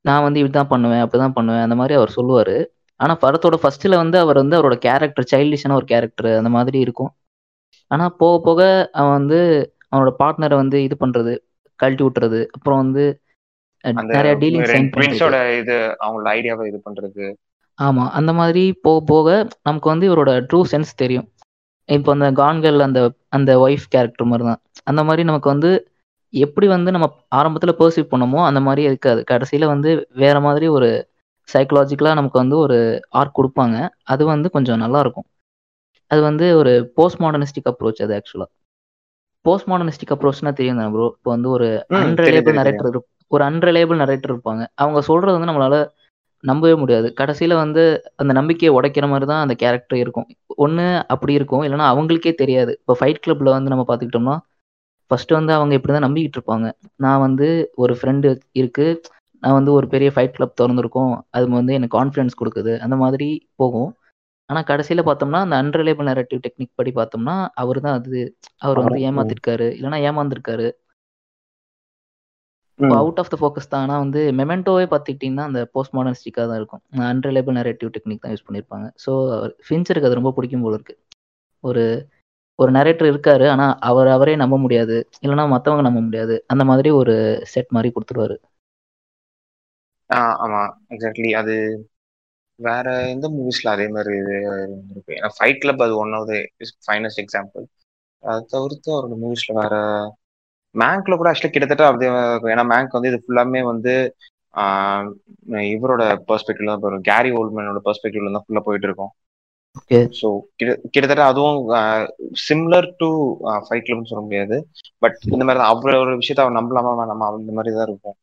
நான் வந்து இப்படிதான் பண்ணுவேன் அப்படிதான் பண்ணுவேன் அந்த மாதிரி அவர் சொல்லுவாரு. ஆனா படத்தோட ஃபர்ஸ்ட்ல வந்து அவர் வந்து அவரோட கேரக்டர் சைல்டிஷான ஒரு கேரக்டர் அந்த மாதிரி இருக்கும். ஆனா போக போக அவன் வந்து அவனோட பார்ட்னரை வந்து இது பண்றது கழட்டி விட்டுறது அப்புறம் வந்து நிறைய டீலிங் இது அவங்களோட ஐடியாவை இது பண்றது. ஆமா அந்த மாதிரி போக போக நமக்கு வந்து இவரோட ட்ரூ சென்ஸ் தெரியும். இப்போ அந்த கான்கள் அந்த அந்த ஒய்ஃப் கேரக்டர் மாதிரி தான் அந்த மாதிரி நமக்கு வந்து எப்படி வந்து நம்ம ஆரம்பத்தில் பர்சீவ் பண்ணமோ அந்த மாதிரி இருக்காது. கடைசியில் வந்து வேற மாதிரி ஒரு சைக்கலாஜிக்கலாக நமக்கு வந்து ஒரு ஆர்க் கொடுப்பாங்க. அது வந்து கொஞ்சம் நல்லா இருக்கும். அது வந்து ஒரு போஸ்ட் மாடர்னிஸ்டிக் அப்ரோச் அது ஆக்சுவலாக போஸ்ட் மாடர்னிஸ்டிக் அப்ரோச்னா தெரியும் தான் ப்ரோ இப்போ வந்து ஒரு அன்ரிலேபிள் நரேட்டர் ஒரு அன்ரிலேபிள் நரேட்டர் இருப்பாங்க. அவங்க சொல்றது வந்து நம்மளால நம்பவே முடியாது. கடைசியில வந்து அந்த நம்பிக்கையை உடைக்கிற மாதிரி தான் அந்த கேரக்டர் இருக்கும். ஒன்று அப்படி இருக்கும் இல்லைன்னா அவங்களுக்கே தெரியாது. இப்போ ஃபைட் கிளப்ல வந்து நம்ம பார்த்துக்கிட்டோம்னா ஃபர்ஸ்ட் வந்து அவங்க இப்படி தான் நம்பிக்கிட்டு இருப்பாங்க. நான் வந்து ஒரு ஃப்ரெண்டு இருக்கு. நான் வந்து ஒரு பெரிய ஃபைட் கிளப் திறந்திருக்கோம். அது வந்து எனக்கு கான்ஃபிடன்ஸ் கொடுக்குது. அந்த மாதிரி போகும். ஆனா கடைசியில பார்த்தோம்னா அந்த அன்ரிலேபிள் நரேட்டிவ் டெக்னிக் படி பார்த்தோம்னா அவர் தான் அது. அவர் வந்து. ஏமாத்திருக்காரு. இல்லைன்னா ஏமாந்துருக்காரு. அவுட் ஆஃப் த ஃபோக்கஸ் தான். ஆனால் வந்து மெமெண்டோவே பார்த்துக்கிட்டிங்கன்னா அந்த போஸ்ட் மாடர்னிஸ்டிக்காக தான் இருக்கும். அன்ரிலேபிள் நரேட்டிவ் டெக்னிக் தான் யூஸ் பண்ணியிருப்பாங்க ஸோ ஃபின்ச்சருக்கு அது ரொம்ப பிடிக்கும் போல இருக்கு. ஒரு ஒரு நரேட்டர் இருக்காரு ஆனால் அவர் அவரே நம்ப முடியாது. இல்லைன்னா மற்றவங்க நம்ப முடியாது. அந்த மாதிரி ஒரு செட் மாதிரி கொடுத்துருவாரு. ஆ ஆமா. எக்ஸாக்ட்லி அது வேற எந்த மூவிஸ்ல அதே மாதிரி இது இருக்கு? ஏன்னா ஃபைட் கிளப் அது one of the finest example அதை தவிர்த்து அவரோட மூவிஸ்ல வேற மேங்க்ல கூட ஆக்சுவலி கிட்டத்தட்ட அப்படியே இருக்கும். ஏன்னா மேங்க் வந்து இது ஃபுல்லாமே வந்து இவரோட பெர்ஸ்பெக்டிவ்ல தான் கேரி ஓல்மேனோட பெர்ஸ்பெக்டிவ்ல தான் ஃபுல்லா போயிட்டு இருக்கும். ஸோ கிட்ட கிட்டத்தட்ட அதுவும் சிம்லர் டு ஃபைட் கிளப்னு சொல்ல முடியாது. பட் இந்த மாதிரி தான் அவர் ஒரு விஷயத்த அவர் நம்பலாமா வேணாமா இந்த மாதிரி தான் இருக்கும்.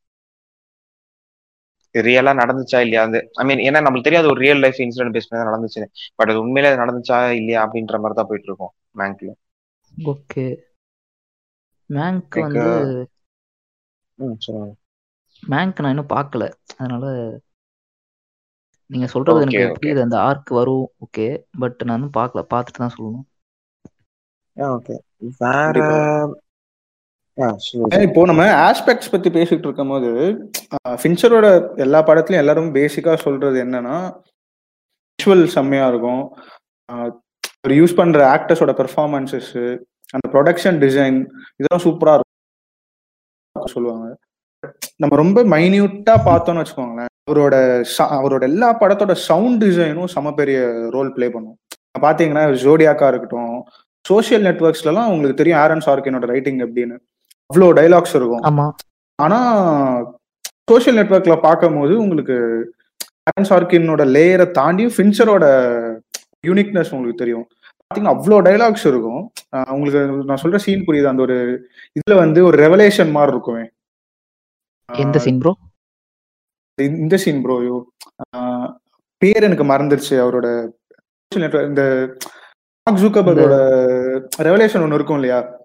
ரியலா நடந்துச்சா இல்லையா? அந்த ஐ மீன் ஏன்னா நம்மளுக்கு தெரியாது ஒரு ரியல் லைஃப் இன்சிடென்ட் பேஸ் பண்ணி நடந்துச்சு. பட் அது உண்மையிலே அது நடந்துச்சா இல்லையா அப்படின்ற மாதிரி தான் போயிட்டு இருக்கும் மேங்க்ல ஓகே மேங்க் வந்து மேங்க் நான் இன்னும் பார்க்கல. அதனால நீங்க சொல்றது எனக்கு. புரியுது. அந்த ஆர்க் வரும். ஓகே பட் நான் இன்னும் பார்க்கல. பார்த்துட்டு தான் சொல்லணும். ஓகே வேற இப்போ நம்ம ஆஸ்பெக்ட்ஸ் பத்தி பேசிட்டு இருக்கும் போது ஃபின்ச்சரோட எல்லா படத்துலயும் எல்லாரும் பேசிக்கா சொல்றது என்னன்னா விஷுவல் செம்மையா இருக்கும். ஒரு யூஸ் பண்ற ஆக்டர்ஸோட பெர்ஃபார்மன்சஸ் அந்த ப்ரொடக்ஷன் டிசைன் இதெல்லாம் சூப்பரா இருக்கும். சொல்லுவாங்க. நம்ம ரொம்ப மைன்யூட்டா பார்த்தோம்னு வச்சுக்கோங்களேன் அவரோட அவரோட எல்லா படத்தோட சவுண்ட் டிசைனும் செம பெரிய ரோல் ப்ளே பண்ணும். பாத்தீங்கன்னா ஜோடியாக்கா இருக்கட்டும் சோஷியல் நெட்ஒர்க்ஸ்லாம் உங்களுக்கு தெரியும் ஆரன் சார்க்கினோட ரைட்டிங் எப்படின்னு. அவ்வளோ டைலாக்ஸ் இருக்கும். ஆமா. ஆனா சோஷியல் நெட்ஒர்க்ல பார்க்கும்போது உங்களுக்கு ஆரன் சார்க்கினோட லேயரை தாண்டி ஃபின்ச்சரோட யூனிக்னஸ் உங்களுக்கு தெரியும். பாத்தீங்கன்னா அவ்வளோ டைலாக்ஸ் இருக்கும். உங்களுக்கு நான் சொல்ற சீன் புரியுது? அந்த ஒரு இதுல வந்து ஒரு ரெவலேஷன் மாதிரி இருக்குமே. எந்த சீன் ப்ரோ இந்த- சீன் ப்ரோ பேர் எனக்கு மறந்துருச்சு அவரோட இந்த மார்க் ஜூக்கர்பர்கோட ரெவலேஷன் ஒன்னு இருக்கும் இல்லையா?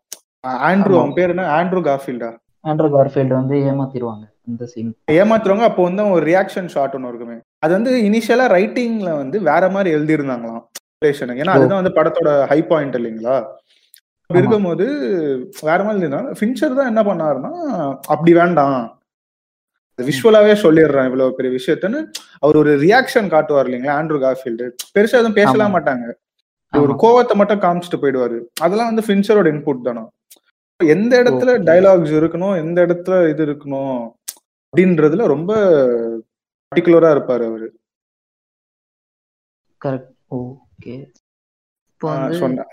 ஆண்ட்ரூ. அவன் பேர் என்ன? ஆண்ட்ரூ கார்ஃபீல்டா ஆண்ட்ரூ கார்ஃபீல்டு வந்து ஏமாத்திடுவாங்க இந்த சீன் ஏமாத்துறவங்க அப்போ வந்து ஒரு ரியாக்ஷன் ஷாட் ஒன்று இருக்குமே. அது வந்து இனிஷியலா ரைட்டிங்ல வந்து வேற மாதிரி எழுதியிருந்தாங்களாம். ஏன்னா. அதுதான் வந்து படத்தோட ஹை பாயிண்ட் இல்லைங்களா? அப்படி. இருக்கும்போது வேற மாதிரி இருந்தாங்க ஃபின்ச்சர் தான் என்ன பண்ணாருன்னா அப்படி வேண்டாம். விஷுவலாவே சொல்லிடுறேன் இவ்வளவு பெரிய விஷயத்தன்னு. அவர் ஒரு ரியாக்ஷன் காட்டுவார் இல்லைங்களா ஆண்ட்ரூ கார்ஃபீல்டு பெருசா எதுவும் பேசலாம். மாட்டாங்க. ஒரு. கோவத்தை மட்டும் காமிச்சிட்டு போயிடுவாரு. அதெல்லாம் வந்து ஃபின்ச்சரோட இன்புட் தானே. எந்த இடத்துல. டைலாக்ஸ் இருக்கணும் எந்த இடத்துல இது இருக்கணும் அப்படின்றதுல ரொம்ப பர்டிகுலரா இருப்பாரு அவரு. கரெக்ட் ஓகே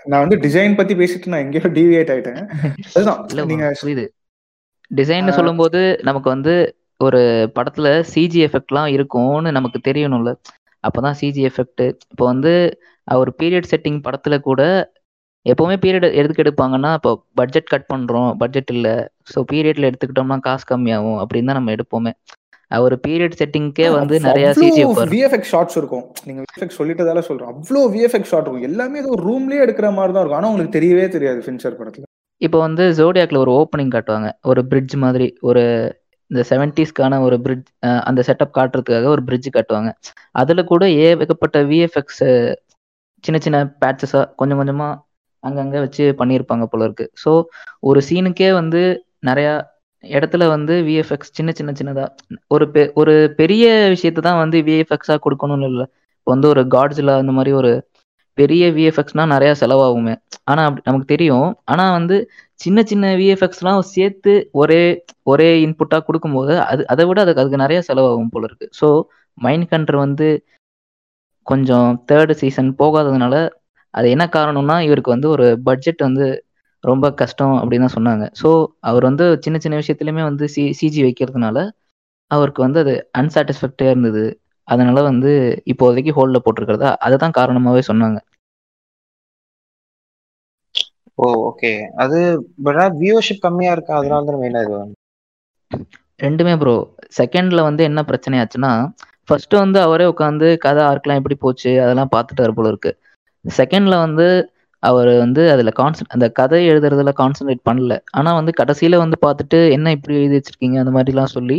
நான் வந்து டிசைன் பத்தி பேசிட்டு நான் எங்கேயோ டிவியேட் ஆயிட்டேன். அதுதான் நீங்க புரியுது. டிசைன் சொல்லும்போது நமக்கு வந்து ஒரு படத்துல சிஜி எஃபெக்ட்லாம் இருக்கும்னு நமக்கு தெரியணும்ல. அப்பதான் சிஜி எஃபெக்ட் இப்போ வந்து ஒரு பீரியட் செட்டிங் படத்துல கூட எப்பவுமே பீரியட் எதுக்கு எடுப்பாங்கன்னா இப்போ பட்ஜெட் கட் பண்றோம் பட்ஜெட் இல்ல. ஸோ பீரியட்ல எடுத்துக்கிட்டோம்னா காசு கம்மியாகும் அப்படின்னு தான் நம்ம எடுப்போமே. ஒரு பீரியட் செட்டிங்க்கே வந்து நிறைய சிஜி விஎஃப்எக்ஸ் ஷாட்ஸ் இருக்கும். நீங்க விஎஃப்எக்ஸ் சொல்லிட்டதால சொல்றேன் அவ்வளோ விஎஃப்எக்ஸ் ஷாட் இருக்கும். எல்லாமே ஏதோ ரூம்லயே எடுக்கிற மாதிரி தான் இருக்கும். ஆனா உங்களுக்கு தெரியவே தெரியாது ஃபின்ச்சர் படத்துல. இப்போ வந்து ஜோடியாக்ல ஒரு ஓப்பனிங் காட்டுவாங்க. ஒரு பிரிட்ஜ் மாதிரி ஒரு இந்த செவன்டிஸ்க்கான ஒரு பிரிட்ஜ் அந்த செட்டப் காட்டுறதுக்காக ஒரு பிரிட்ஜ் காட்டுவாங்க. அதுல கூட ஏகப்பட்ட விஎஃப்எக்ஸ் சின்ன சின்ன பேட்சஸா கொஞ்சம் கொஞ்சமா அங்கங்க வச்சு பண்ணியிருப்பாங்க போல இருக்கு. ஸோ ஒரு சீனுக்கே வந்து நிறையா இடத்துல வந்து விஎஃப்எக்ஸ் சின்ன சின்ன சின்னதா ஒரு பெ ஒரு பெரிய விஷயத்தை தான் வந்து விஎஃப்எக்ஸா கொடுக்கணும்னு இல்லை. இப்போ வந்து ஒரு காட்ஸ்ல அந்த மாதிரி ஒரு பெரிய விஎஃப்எக்ஸ்னா நிறைய செலவாகுமே. ஆனா அப்படி நமக்கு தெரியும். ஆனா வந்து சின்ன சின்ன விஎஃப்எக்ஸ்லாம் சேர்த்து ஒரே ஒரே இன்புட்டாக கொடுக்கும்போது அது அதை விட அதுக்கு அதுக்கு நிறைய செலவாகும் போல இருக்கு. ஸோ மைண்ட் கண்ட்ரு வந்து கொஞ்சம் தேர்டு சீசன் போகாததுனால அது என்ன காரணம்னா இவருக்கு வந்து ஒரு பட்ஜெட் வந்து ரொம்ப கஷ்டம் அப்படின்னு தான் சொன்னாங்க. ஸோ அவர் வந்து சின்ன சின்ன விஷயத்துலையுமே வந்து சி சிஜி வைக்கிறதுனால அவருக்கு வந்து அது அன்சாட்டிஸ்ஃபேக்டியாக இருந்தது. அதனால வந்து இப்போதைக்கு ஹோல்டில் போட்டிருக்கிறதா? அதை தான் காரணமாகவே சொன்னாங்க. ஓ ஓகே அது பட் வியூவர்ஷிப் கம்மியா இருக்கா? அதனால தான் மெயினா இது ரெண்டுமே ப்ரோ செகண்ட்ல வந்து என்ன பிரச்சனை ஆச்சுன்னா ஃபர்ஸ்ட் வந்து அவரே உட்காந்து கதை ஆர்க்லாம் எப்படி போச்சு அதெல்லாம் பார்த்துட்டாரு போல இருக்கு. செகண்ட்ல வந்து அவர் வந்து அதில் கான்சன் அந்த கதை எழுதுறதுல கான்சென்ட்ரேட் பண்ணல. ஆனால் வந்து கடைசியில் வந்து பார்த்துட்டு என்ன இப்படி எழுதி வச்சிருக்கீங்க? அந்த மாதிரிலாம் சொல்லி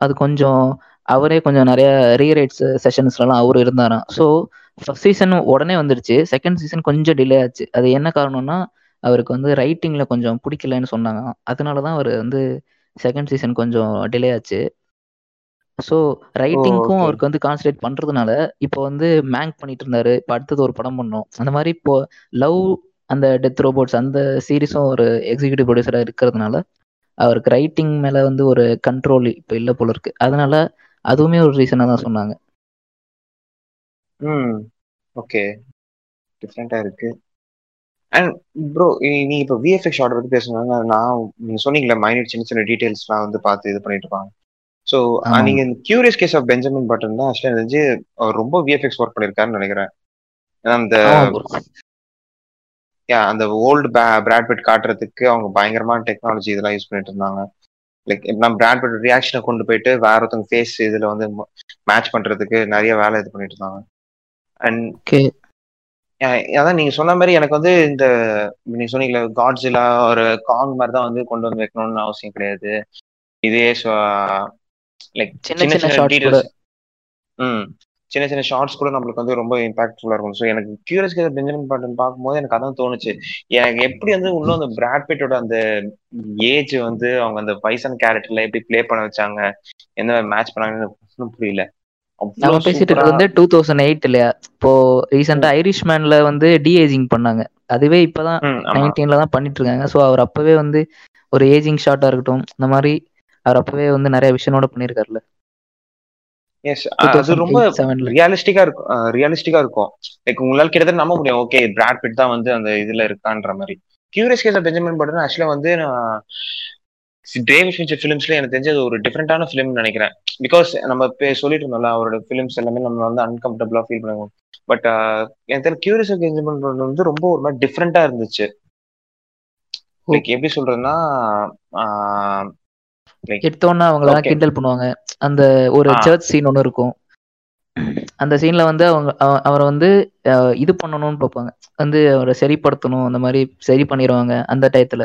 அது கொஞ்சம் அவரே கொஞ்சம் நிறைய ரீரைட்ஸ் செஷன்ஸ்லாம் அவர் இருந்தாராம் ஸோ ஃபர்ஸ்ட் சீசன் உடனே வந்துடுச்சு செகண்ட் சீசன் கொஞ்சம் டிலே ஆச்சு. அது என்ன காரணம்னா அவருக்கு வந்து ரைட்டிங்கில் கொஞ்சம் பிடிக்கலன்னு சொன்னாங்க அதனால தான் அவர் வந்து செகண்ட் சீசன் கொஞ்சம் டிலே ஆச்சு. ஸோ ரைட்டிங்க்கும். அவருக்கு வந்து கான்சன்ட்ரேட் பண்ணுறதுனால இப்போ வந்து மேங்க் பண்ணிட்டு இருந்தாரு. இப்போ அடுத்தது ஒரு படம் பண்ணோம். அந்த மாதிரி இப்போ லவ் அந்த டெத் ரோபோட்ஸ் அந்த சீரிஸும் ஒரு எக்ஸிக்யூட்டிவ் ப்ரொடியூசராக இருக்கிறதுனால அவருக்கு ரைட்டிங் மேலே வந்து ஒரு கண்ட்ரோல் இப்போ இல்லை போல இருக்கு. அதனால அதுவுமே ஒரு ரீசனாக தான் சொன்னாங்க. ம் ஓகே டிஃப்ரெண்டா இருக்கு. அண்ட் ப்ரோ நீங்க இப்போ விஎஃப்எக்ஸ் ஷார்ட் பத்தி பேசுனாங்க நான் நீங்க சொன்னீங்களே மைனட் சின்ன சின்ன டீடைல்ஸ்லாம் வந்து பார்த்து இது பண்ணிட்டு இருப்பாங்க. ஸோ. நீங்க இந்த curious case of Benjamin Button தான் ஆக்சுவலாக தெரிஞ்சு ரொம்ப விஎஃப்எக்ஸ் ஒர்க் பண்ணியிருக்காருன்னு நினைக்கிறேன். அந்த அந்த ஓல்டு பிராட்பிட் காட்டுறதுக்கு அவங்க பயங்கரமான டெக்னாலஜி இதெல்லாம் யூஸ் பண்ணிட்டு இருந்தாங்க. லைக் நம்ம பிராட்பிட் ரியாக்ஷனை கொண்டு போயிட்டு வேற ஒருத்தவங்க ஃபேஸ் இதுல வந்து மேட்ச் பண்றதுக்கு நிறைய வேலை இது பண்ணிட்டு இருந்தாங்க. அண்ட். அதான் நீங்க சொன்ன மாதிரி எனக்கு வந்து இந்த நீங்க சொன்னீங்களே காட்ஸிலா ஒரு காங் மாதிரி தான் வந்து கொண்டு வந்து வைக்கணும்னு அவசியம் கிடையாது. இதே லைக் சின்ன சின்ன ம். சின்ன சின்ன ஷார்ட்ஸ் கூட நம்மளுக்கு வந்து ரொம்ப இம்பாக்ட்ஃபுல்லா இருக்கும். ஸோ எனக்கு கியூரியஸ் கேஸ் பெஞ்சமின் பட்டன் பார்க்கும்போது எனக்கு அதான் தோணுச்சு. எனக்கு எப்படி வந்து இன்னும் அந்த பிராட்பிட்டோட அந்த ஏஜ் வந்து அவங்க அந்த வயசான கேரக்டர்ல எப்படி ப்ளே பண்ண வச்சாங்க எந்த மேட்ச் பண்ணாங்கன்னு புரியல. நம்ம பேசிட்டு இருக்கிறது வந்து டூ தௌசண்ட் எயிட் இல்லையா? இப்போ ரீசெண்டா ஐரிஷ் மேன்ல வந்து டிஏஜிங் பண்ணாங்க. அதுவே இப்பதான் நைன்டீன்ல தான் பண்ணிட்டு இருக்காங்க ஸோ அவர் அப்பவே வந்து ஒரு ஏஜிங் ஷார்ட்டா இருக்கட்டும் இந்த மாதிரி அவர் அப்பவே வந்து நிறைய விஷயனோட பண்ணியிருக்காருல்ல. எஸ் அது ரொம்ப ரியாலிஸ்டிக்கா இருக்கும். ரியாலிஸ்டிக்கா இருக்கும். லைக் உங்களால கிட்டத்தட்ட நம்ப முடியும். ஓகே பிராட் பிட் தான் வந்து அந்த இதுல இருக்கான்ற மாதிரி. கியூரியஸ் கேஸ் பெஞ்சமின் பட்டன் ஆக்சுவலா வந்து நான் டேவிட் ஃபின்ச்சர் ஃபிலிம்ஸ்ல எனக்கு தெரிஞ்சது ஒரு டிஃப்ரெண்டான ஃபிலிம் நினைக்கிறேன். பிகாஸ் நம்ம சொல்லிட்டு இருந்தோம்ல அவரோட ஃபிலிம்ஸ் எல்லாமே நம்ம வந்து அன்கம்ஃபர்டபுளா ஃபீல் பண்ணுவோம் பட் எனக்கு தெரிஞ்ச கியூரியஸ் பெஞ்சமின் பட்டன் வந்து ரொம்ப ஒரு மாதிரி டிஃப்ரெண்டா இருந்துச்சு. லைக் எப்படி சொல்றதுன்னா எடுத்தோன்னா அவங்களெல்லாம் ஓகே கிண்டல் பண்ணுவாங்க. அந்த ஒரு சர்ச் சீன் ஒன்று இருக்கும். அந்த சீன்ல வந்து அவங்க அவ- அவரை வந்து இது பண்ணணும்னு பார்ப்பாங்க. வந்து அவரை சரிப்படுத்தணும் அந்த மாதிரி சரி பண்ணிடுவாங்க அந்த டயத்துல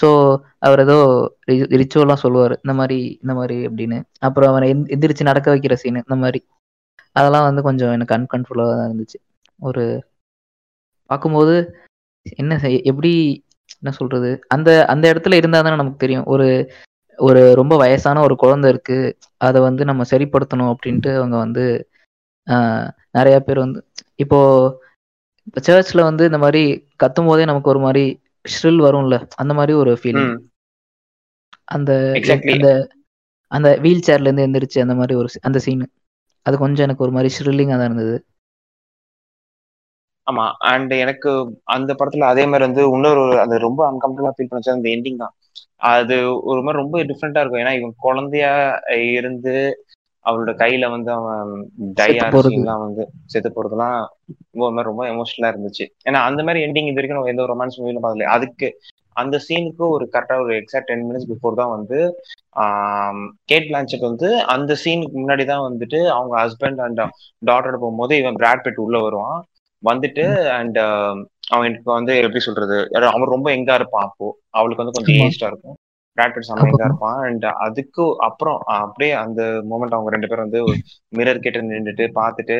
ஸோ அவர் ஏதோ ரிச்சுவலாம் சொல்லுவார். இந்த மாதிரி இந்த மாதிரி அப்படின்னு. அப்புறம் அவரை எந் எந்திரிச்சு நடக்க வைக்கிற சீன் இந்த மாதிரி. அதெல்லாம் வந்து கொஞ்சம் எனக்கு அன்கன்ஃபுல்லாக தான் இருந்துச்சு. ஒரு பார்க்கும்போது என்ன எப்படி என்ன சொல்றது? அந்த அந்த இடத்துல இருந்தா தானே நமக்கு தெரியும். ஒரு ஒரு ரொம்ப வயசான ஒரு குழந்தை இருக்கு. அதை வந்து நம்ம சரிப்படுத்தணும் அப்படின்ட்டு அவங்க வந்து நிறைய பேர் வந்து இப்போ இப்போ சர்ச்ல வந்து இந்த மாதிரி கத்தும் போதே நமக்கு ஒரு மாதிரி ஷ்ரில் வரும்ல. அந்த மாதிரி ஒரு ஃபீலிங் அந்த அந்த அந்த வீல் சேர்ல இருந்து எந்திரிச்சு அந்த மாதிரி ஒரு அந்த சீன் அது கொஞ்சம் எனக்கு ஒரு மாதிரி ஷ்ரில்லிங்காக தான் இருந்தது. ஆமா. அண்ட் எனக்கு அந்த படத்துல அதே மாதிரி வந்து இன்னொரு அது ரொம்ப அன்கம்ஃபர்டபுளா ஃபீல் பண்ணுச்சு. அந்த எண்டிங் தான். அது ஒரு மாதிரி ரொம்ப டிஃப்ரெண்டா இருக்கும். ஏன்னா இவன் குழந்தையா இருந்து அவளோட கையில வந்து அவன் டை செத்து ஆற போறது. சீன்லாம் வந்து செத்து போறதுலாம் ரொம்ப ஒரு மாதிரி ரொம்ப எமோஷனலா இருந்துச்சு. ஏன்னா அந்த மாதிரி எண்டிங் இது வரைக்கும் நம்ம எந்த ஒரு ரொமான்ஸ் மூவிலும் பார்த்தல அதுக்கு அந்த சீனுக்கு ஒரு கரெக்டா ஒரு எக்ஸாக்ட் டென் மினிட்ஸ் பிஃபோர் தான் வந்து கேட் பிளான்செட் வந்து அந்த சீனுக்கு முன்னாடி தான் வந்துட்டு அவங்க ஹஸ்பண்ட் அண்ட் டாட்டரோட போகும்போது இவன் பிராட் பெட் உள்ள வருவான். வந்துட்டு அண்ட் அவனுக்கு வந்து எப்படி சொல்றது? அவன் ரொம்ப எங்கா இருப்பான் அப்போ. அவளுக்கு வந்து கொஞ்சம் ஏஜ்டா இருக்கும். பிராட்பிட் செம்ம எங்கா இருப்பான். அண்ட் அதுக்கு அப்புறம் அப்படியே அந்த மூமெண்ட் அவங்க ரெண்டு பேரும் வந்து மிரர் கிட்ட நின்றுட்டு பார்த்துட்டு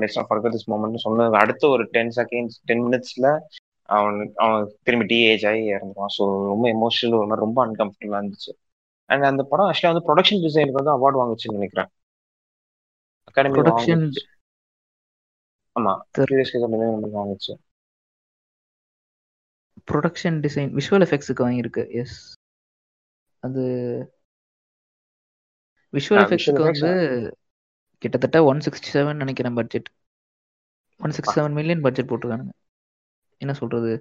let's not forget this moment சொன்ன அடுத்த ஒரு டென் செகண்ட்ஸ் டென் மினிட்ஸ்ல அவன் அவன் திரும்பி டி ஏஜ் ஆகி இறந்துருவான். ஸோ ரொம்ப எமோஷனல் ஒரு மாதிரி ரொம்ப அன்கம்ஃபர்டபுளா இருந்துச்சு. அண்ட் அந்த படம் ஆக்சுவலா வந்து ப்ரொடக்ஷன் டிசைனுக்கு வந்து அவார்டு வாங்குச்சுன்னு நினைக்கிறேன். அகாடமி ஆமா. வாங்குச்சு. ப்ரொடக்ஷன் டிசைன் விஷுவல் எஃபெக்ட்ஸுக்கு வாங்கியிருக்கு. எஸ் அது விஷுவல் எஃபெக்ட்ஸுக்கு எஃபெக்ட்ஸ் வந்து கிட்டத்தட்ட ஒன் சிக்ஸ்டி செவன் நினைக்கிறேன் budget one six seven million budget போட்டிருக்கானுங்க. என்ன சொல்றது?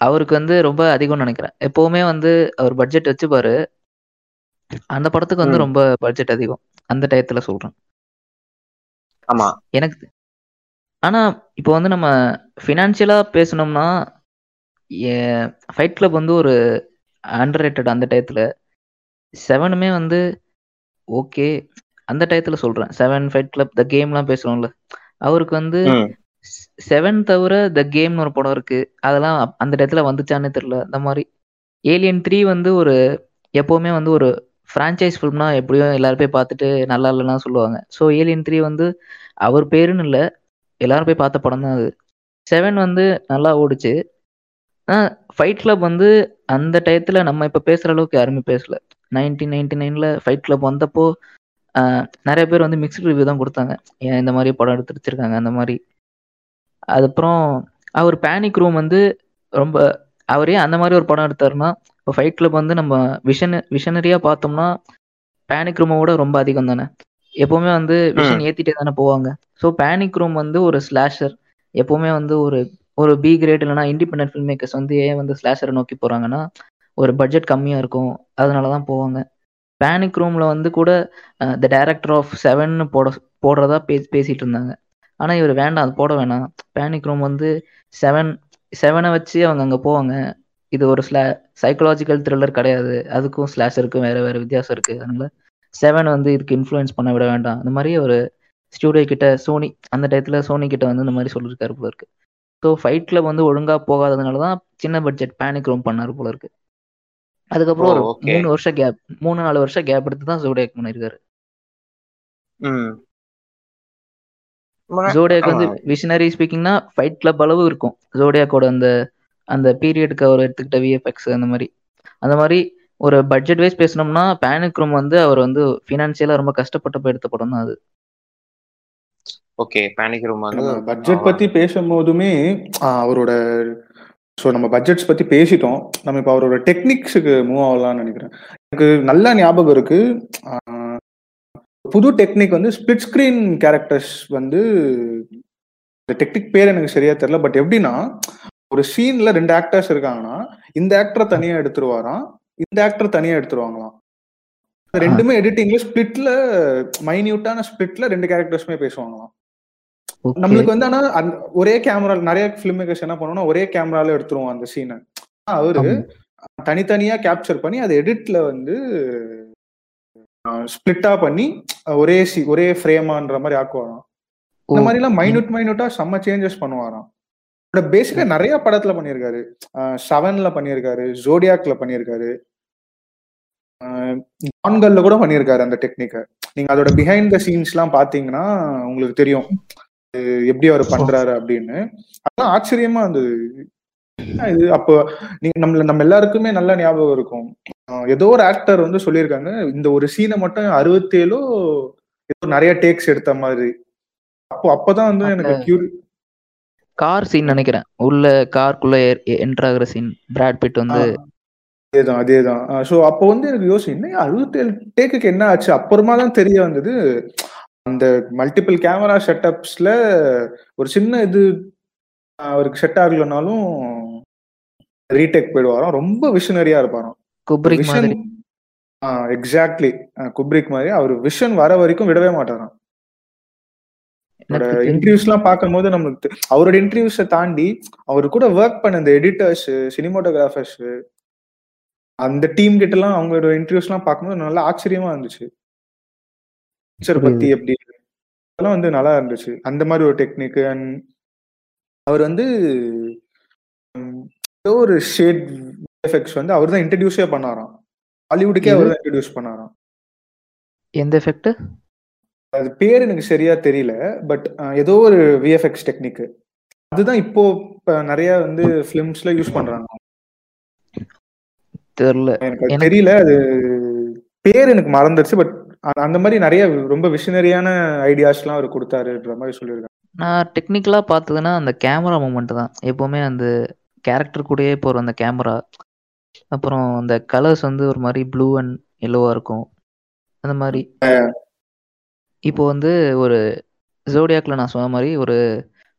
அவருக்கு வந்து ரொம்ப அதிகம்னு நினைக்கிறேன். எப்பவுமே வந்து அவர் பட்ஜெட் வச்சுப்பாரு. அந்த படத்துக்கு வந்து. ரொம்ப பட்ஜெட் அதிகம். அந்த டயத்துல சொல்றேன். ஆமா. எனக்கு ஆனா இப்போ வந்து நம்ம ஃபினான்ஷியலா பேசணும்னா ஃபைட் கிளப் வந்து ஒரு அண்டர் ரேட்டட் அந்த டயத்துல செவனுமே வந்து ஓகே அந்த டயத்துல சொல்றேன். செவன் ஃபைட் கிளப் த கேம்லாம் பேசுறோம்ல. அவருக்கு வந்து. செவன் தவிர த கேம்னு ஒரு படம் இருக்கு. அதெல்லாம் அந்த டயத்துல வந்துச்சானே தெரியல. அந்த மாதிரி. ஏலியன் த்ரீ வந்து ஒரு எப்பவுமே வந்து ஒரு ஃப்ரான்ச்சைஸ் ஃபிலிம்னா எப்படியும் எல்லாரும் போய் பார்த்துட்டு நல்லா இல்லைன்னா சொல்லுவாங்க. ஸோ ஏலியன் த்ரீ வந்து அவர் பேருன்னு இல்லை. எல்லாரும் போய் பார்த்த படம் தான் அது. செவன் வந்து நல்லா ஓடுச்சு. ஆனால் ஃபைட் கிளப் வந்து அந்த டயத்தில் நம்ம இப்போ பேசுகிற அளவுக்கு யாருமே பேசல. நைன்டீன் நைன்டி நைனில் ஃபைட் கிளப் வந்தப்போ நிறைய பேர் வந்து மிக்ஸ்டு ரிவ்யூ தான் கொடுத்தாங்க. ஏன் இந்த மாதிரி படம் எடுத்து வச்சிருக்காங்க அந்த மாதிரி. அதுக்கப்புறம் அவர் பேனிக் ரூம் வந்து ரொம்ப அவரே அந்த மாதிரி ஒரு படம் எடுத்தாருன்னா இப்போ ஃபைட் கிளப் வந்து நம்ம விஷன் விஷனரியாக பார்த்தோம்னா பேனிக் ரூமை விட ரொம்ப அதிகம் தானே. எப்பவுமே வந்து விஷன் ஏற்றிட்டே தானே போவாங்க. ஸோ பேனிக் ரூம் வந்து ஒரு ஸ்லாஷர் எப்பவுமே வந்து ஒரு ஒரு பி கிரேட் இல்லைனா இண்டிபெண்டன்ட் ஃபில்ம் மேக்கர்ஸ் வந்து ஏன் வந்து ஸ்லாஷரை நோக்கி போகிறாங்கன்னா ஒரு பட்ஜெட் கம்மியாக இருக்கும். அதனால தான் போவாங்க பேனிக் ரூமில் வந்து கூட த டேரக்டர் ஆஃப் செவன் போட போடுறதா பே பேசிகிட்டு இருந்தாங்க. ஆனால் இவர் வேண்டாம் அது போட வேணாம். பேனிக் ரூம் வந்து செவன் செவனை வச்சு அவங்க அங்கே போவாங்க. இது ஒரு ஸ்லா சைக்கலாஜிக்கல் த்ரில்லர் கிடையாது. அதுக்கும் ஸ்லாஷருக்கும் வேறு வேறு வித்தியாசம் இருக்குது அதனால செவன் வந்து இதுக்கு இன்ஃப்ளூயன்ஸ் பண்ண விட வேண்டாம். அந்த மாதிரி ஒரு ஸ்டூடியோ கிட்ட சோனி அந்த டயத்தில் சோனி கிட்ட வந்து இந்த மாதிரி சொல்லியிருக்காரு போல இருக்கு. ஸோ ஃபைட் கிளப் வந்து ஒழுங்காக போகாததுனால தான் சின்ன பட்ஜெட் பேனிக் ரூம் பண்ணார் போல இருக்கு அதுக்கப்புறம் ஒரு. மூணு வருஷம் கேப் மூணு நாலு வருஷம் கேப் எடுத்து தான் ஜோடியாக் பண்ணியிருக்காரு ம். ஜோடியாக் வந்து. விஷனரி ஸ்பீக்கிங்னா ஃபைட் கிளப் அளவு இருக்கும் ஜோடியாக்கோட அந்த அந்த பீரியடுக்கு அவர் எடுத்துக்கிட்ட விஎஃப்எக்ஸ் அந்த மாதிரி அந்த மாதிரி ஒரு பட்ஜெட் வைஸ் பேசணும்னா பேனிக் ரூம் வந்து அவர் வந்து ஃபினான்ஷியலா ரொம்ப கஷ்டப்பட்டு எடுத்த படம் தான் அது ஓகே பேனிக் ரூம் வந்து பட்ஜெட் பத்தி பேசும்போதுமே அவரோட ஸோ நம்ம பட்ஜெட்ஸ் பத்தி பேசிட்டோம். நம்ம இப்போ அவரோட டெக்னிக்ஸுக்கு மூவ் ஆகலாம்னு நினைக்கிறேன். எனக்கு நல்ல ஞாபகம் இருக்கு. புது டெக்னிக் வந்து ஸ்பிளிட் ஸ்கிரீன் கேரக்டர்ஸ் வந்து இந்த டெக்னிக் பேர் எனக்கு சரியா தெரியல பட் எப்படின்னா ஒரு சீன்ல ரெண்டு ஆக்டர்ஸ் இருக்காங்கன்னா இந்த ஆக்டரை தனியா எடுத்துருவாராம் இந்த ஆக்டர் தனியா எடுத்துருவாங்களாம். ரெண்டுமே எடிட்டிங்ல ஸ்பிளிட்ல மைன்யூட்டான ஸ்பிளிட்ல ரெண்டு கேரக்டர்ஸுமே பேசுவாங்களாம். நம்மளுக்கு வந்து ஆனா ஒரே கேமரா நிறைய மேக்கர்ஸ் என்ன பண்ணுவோம்னா ஒரே கேமரால எடுத்துருவோம் அந்த சீனை அவரு. தனித்தனியா கேப்சர் பண்ணி அதை எடிட்ல வந்து ஸ்பிளிட்டா பண்ணி ஒரே சி ஒரே ஃப்ரேமான்ற மாதிரி ஆக்குவாராம். இந்த மாதிரி எல்லாம் மைனூட் மைனூட்டா செம்ம சேஞ்சஸ் பண்ணுவாராம். பேசிக்கா நிறைய படத்துல பண்ணியிருக்காரு. செவன்ல பண்ணியிருக்காரு ஜோடியாக்ல பண்ணியிருக்காரு. ஆண்கள்ல கூட பண்ணியிருக்காரு அந்த டெக்னிக்கை நீங்க அதோட பிஹைண்ட் த சீன்ஸ் எல்லாம் பாத்தீங்கன்னா உங்களுக்கு தெரியும். எப்படி அவர் பண்றாரு அப்படின்னு. அதெல்லாம் ஆச்சரியமா இருந்தது. இது அப்போ நீங்க நம்மள நம்ம எல்லாருக்குமே நல்ல ஞாபகம் இருக்கும். ஏதோ ஒரு ஆக்டர் வந்து சொல்லியிருக்காங்க இந்த ஒரு சீனை மட்டும் அறுபத்தேழோ ஏதோ நிறைய டேக்ஸ் எடுத்த மாதிரி. அப்போ அப்பதான் வந்து எனக்கு கியூரி கார் சீன் நினைக்கிறேன். உள்ள கார்க்குள்ள என்டர் ஆகுற சீன் பிராட் பிட் வந்து. அதேதான் அதேதான். ஸோ அப்போ வந்து எனக்கு யோசி என்ன அறுபத்தேழு டேக்குக்கு என்ன ஆச்சு? அப்புறமா தான் தெரிய வந்தது. அந்த மல்டிபிள் கேமரா செட்டப்ஸ்ல ஒரு சின்ன இது அவருக்கு செட் ஆகலைனாலும் ரீடேக் போயிடுவாராம். ரொம்ப விஷனரியா இருப்பாராம். குப்ரிக் மாதிரி. எக்ஸாக்ட்லி குப்ரிக் மாதிரி. அவர் விஷன் வர வரைக்கும் விடவே மாட்டாராம். இன்டர்வியூஸ் எல்லாம் பார்க்கும்போது நம்மளுக்கு தெ- அவரோட இன்டர்வியூஸை தாண்டி அவர் கூட ஒர்க் பண்ண இந்த எடிட்டர்ஸ் சினிமோட்டோகிராஃபர்ஸ் அந்த டீம் கிட்ட எல்லாம் அவங்களோட இன்டர்வியூஸ் எல்லாம் பார்க்கும்போது நல்லா ஆச்சரியமா இருந்துச்சு. பிக்சர் பத்தி எப்படி அதெல்லாம் வந்து நல்லா இருந்துச்சு. அந்த மாதிரி ஒரு டெக்னிக் அண்ட் அவர் வந்து ஏதோ ஒரு ஷேட் எஃபெக்ட்ஸ் வந்து அவர் தான் இன்ட்ரடியூஸே பண்ணாராம். ஹாலிவுட்டுக்கே அவர் தான் இன்ட்ரடியூஸ் பண்ணாராம். எந்த எஃபெக்ட் அது பேர் எனக்கு சரியா தெரியல பட் ஏதோ ஒரு விஎஃப்எக்ஸ் டெக்னிக் அதுதான் இப்போ நிறைய வந்து ஃபிலிம்ஸ்ல யூஸ் பண்றாங்க. தெரியல எனக்கு- தெரியல அது பேர் எனக்கு மறந்துருச்சு பட் அந்த மாதிரி நிறைய ரொம்ப விஷனரியான ஐடியாஸ்லாம் அவர் கொடுத்தாருன்ற மாதிரி சொல்லியிருக்காங்க நான் டெக்னிக்கலாக பார்த்ததுன்னா அந்த கேமரா மூமெண்ட் தான். எப்போவுமே அந்த கேரக்டர் கூடயே போகிற அந்த கேமரா அப்புறம் அந்த கலர்ஸ் வந்து ஒரு மாதிரி ப்ளூ அண்ட் எல்லோவாக இருக்கும். அந்த மாதிரி. இப்போ வந்து ஒரு ஜோடியாக்ல நான் சொன்ன மாதிரி ஒரு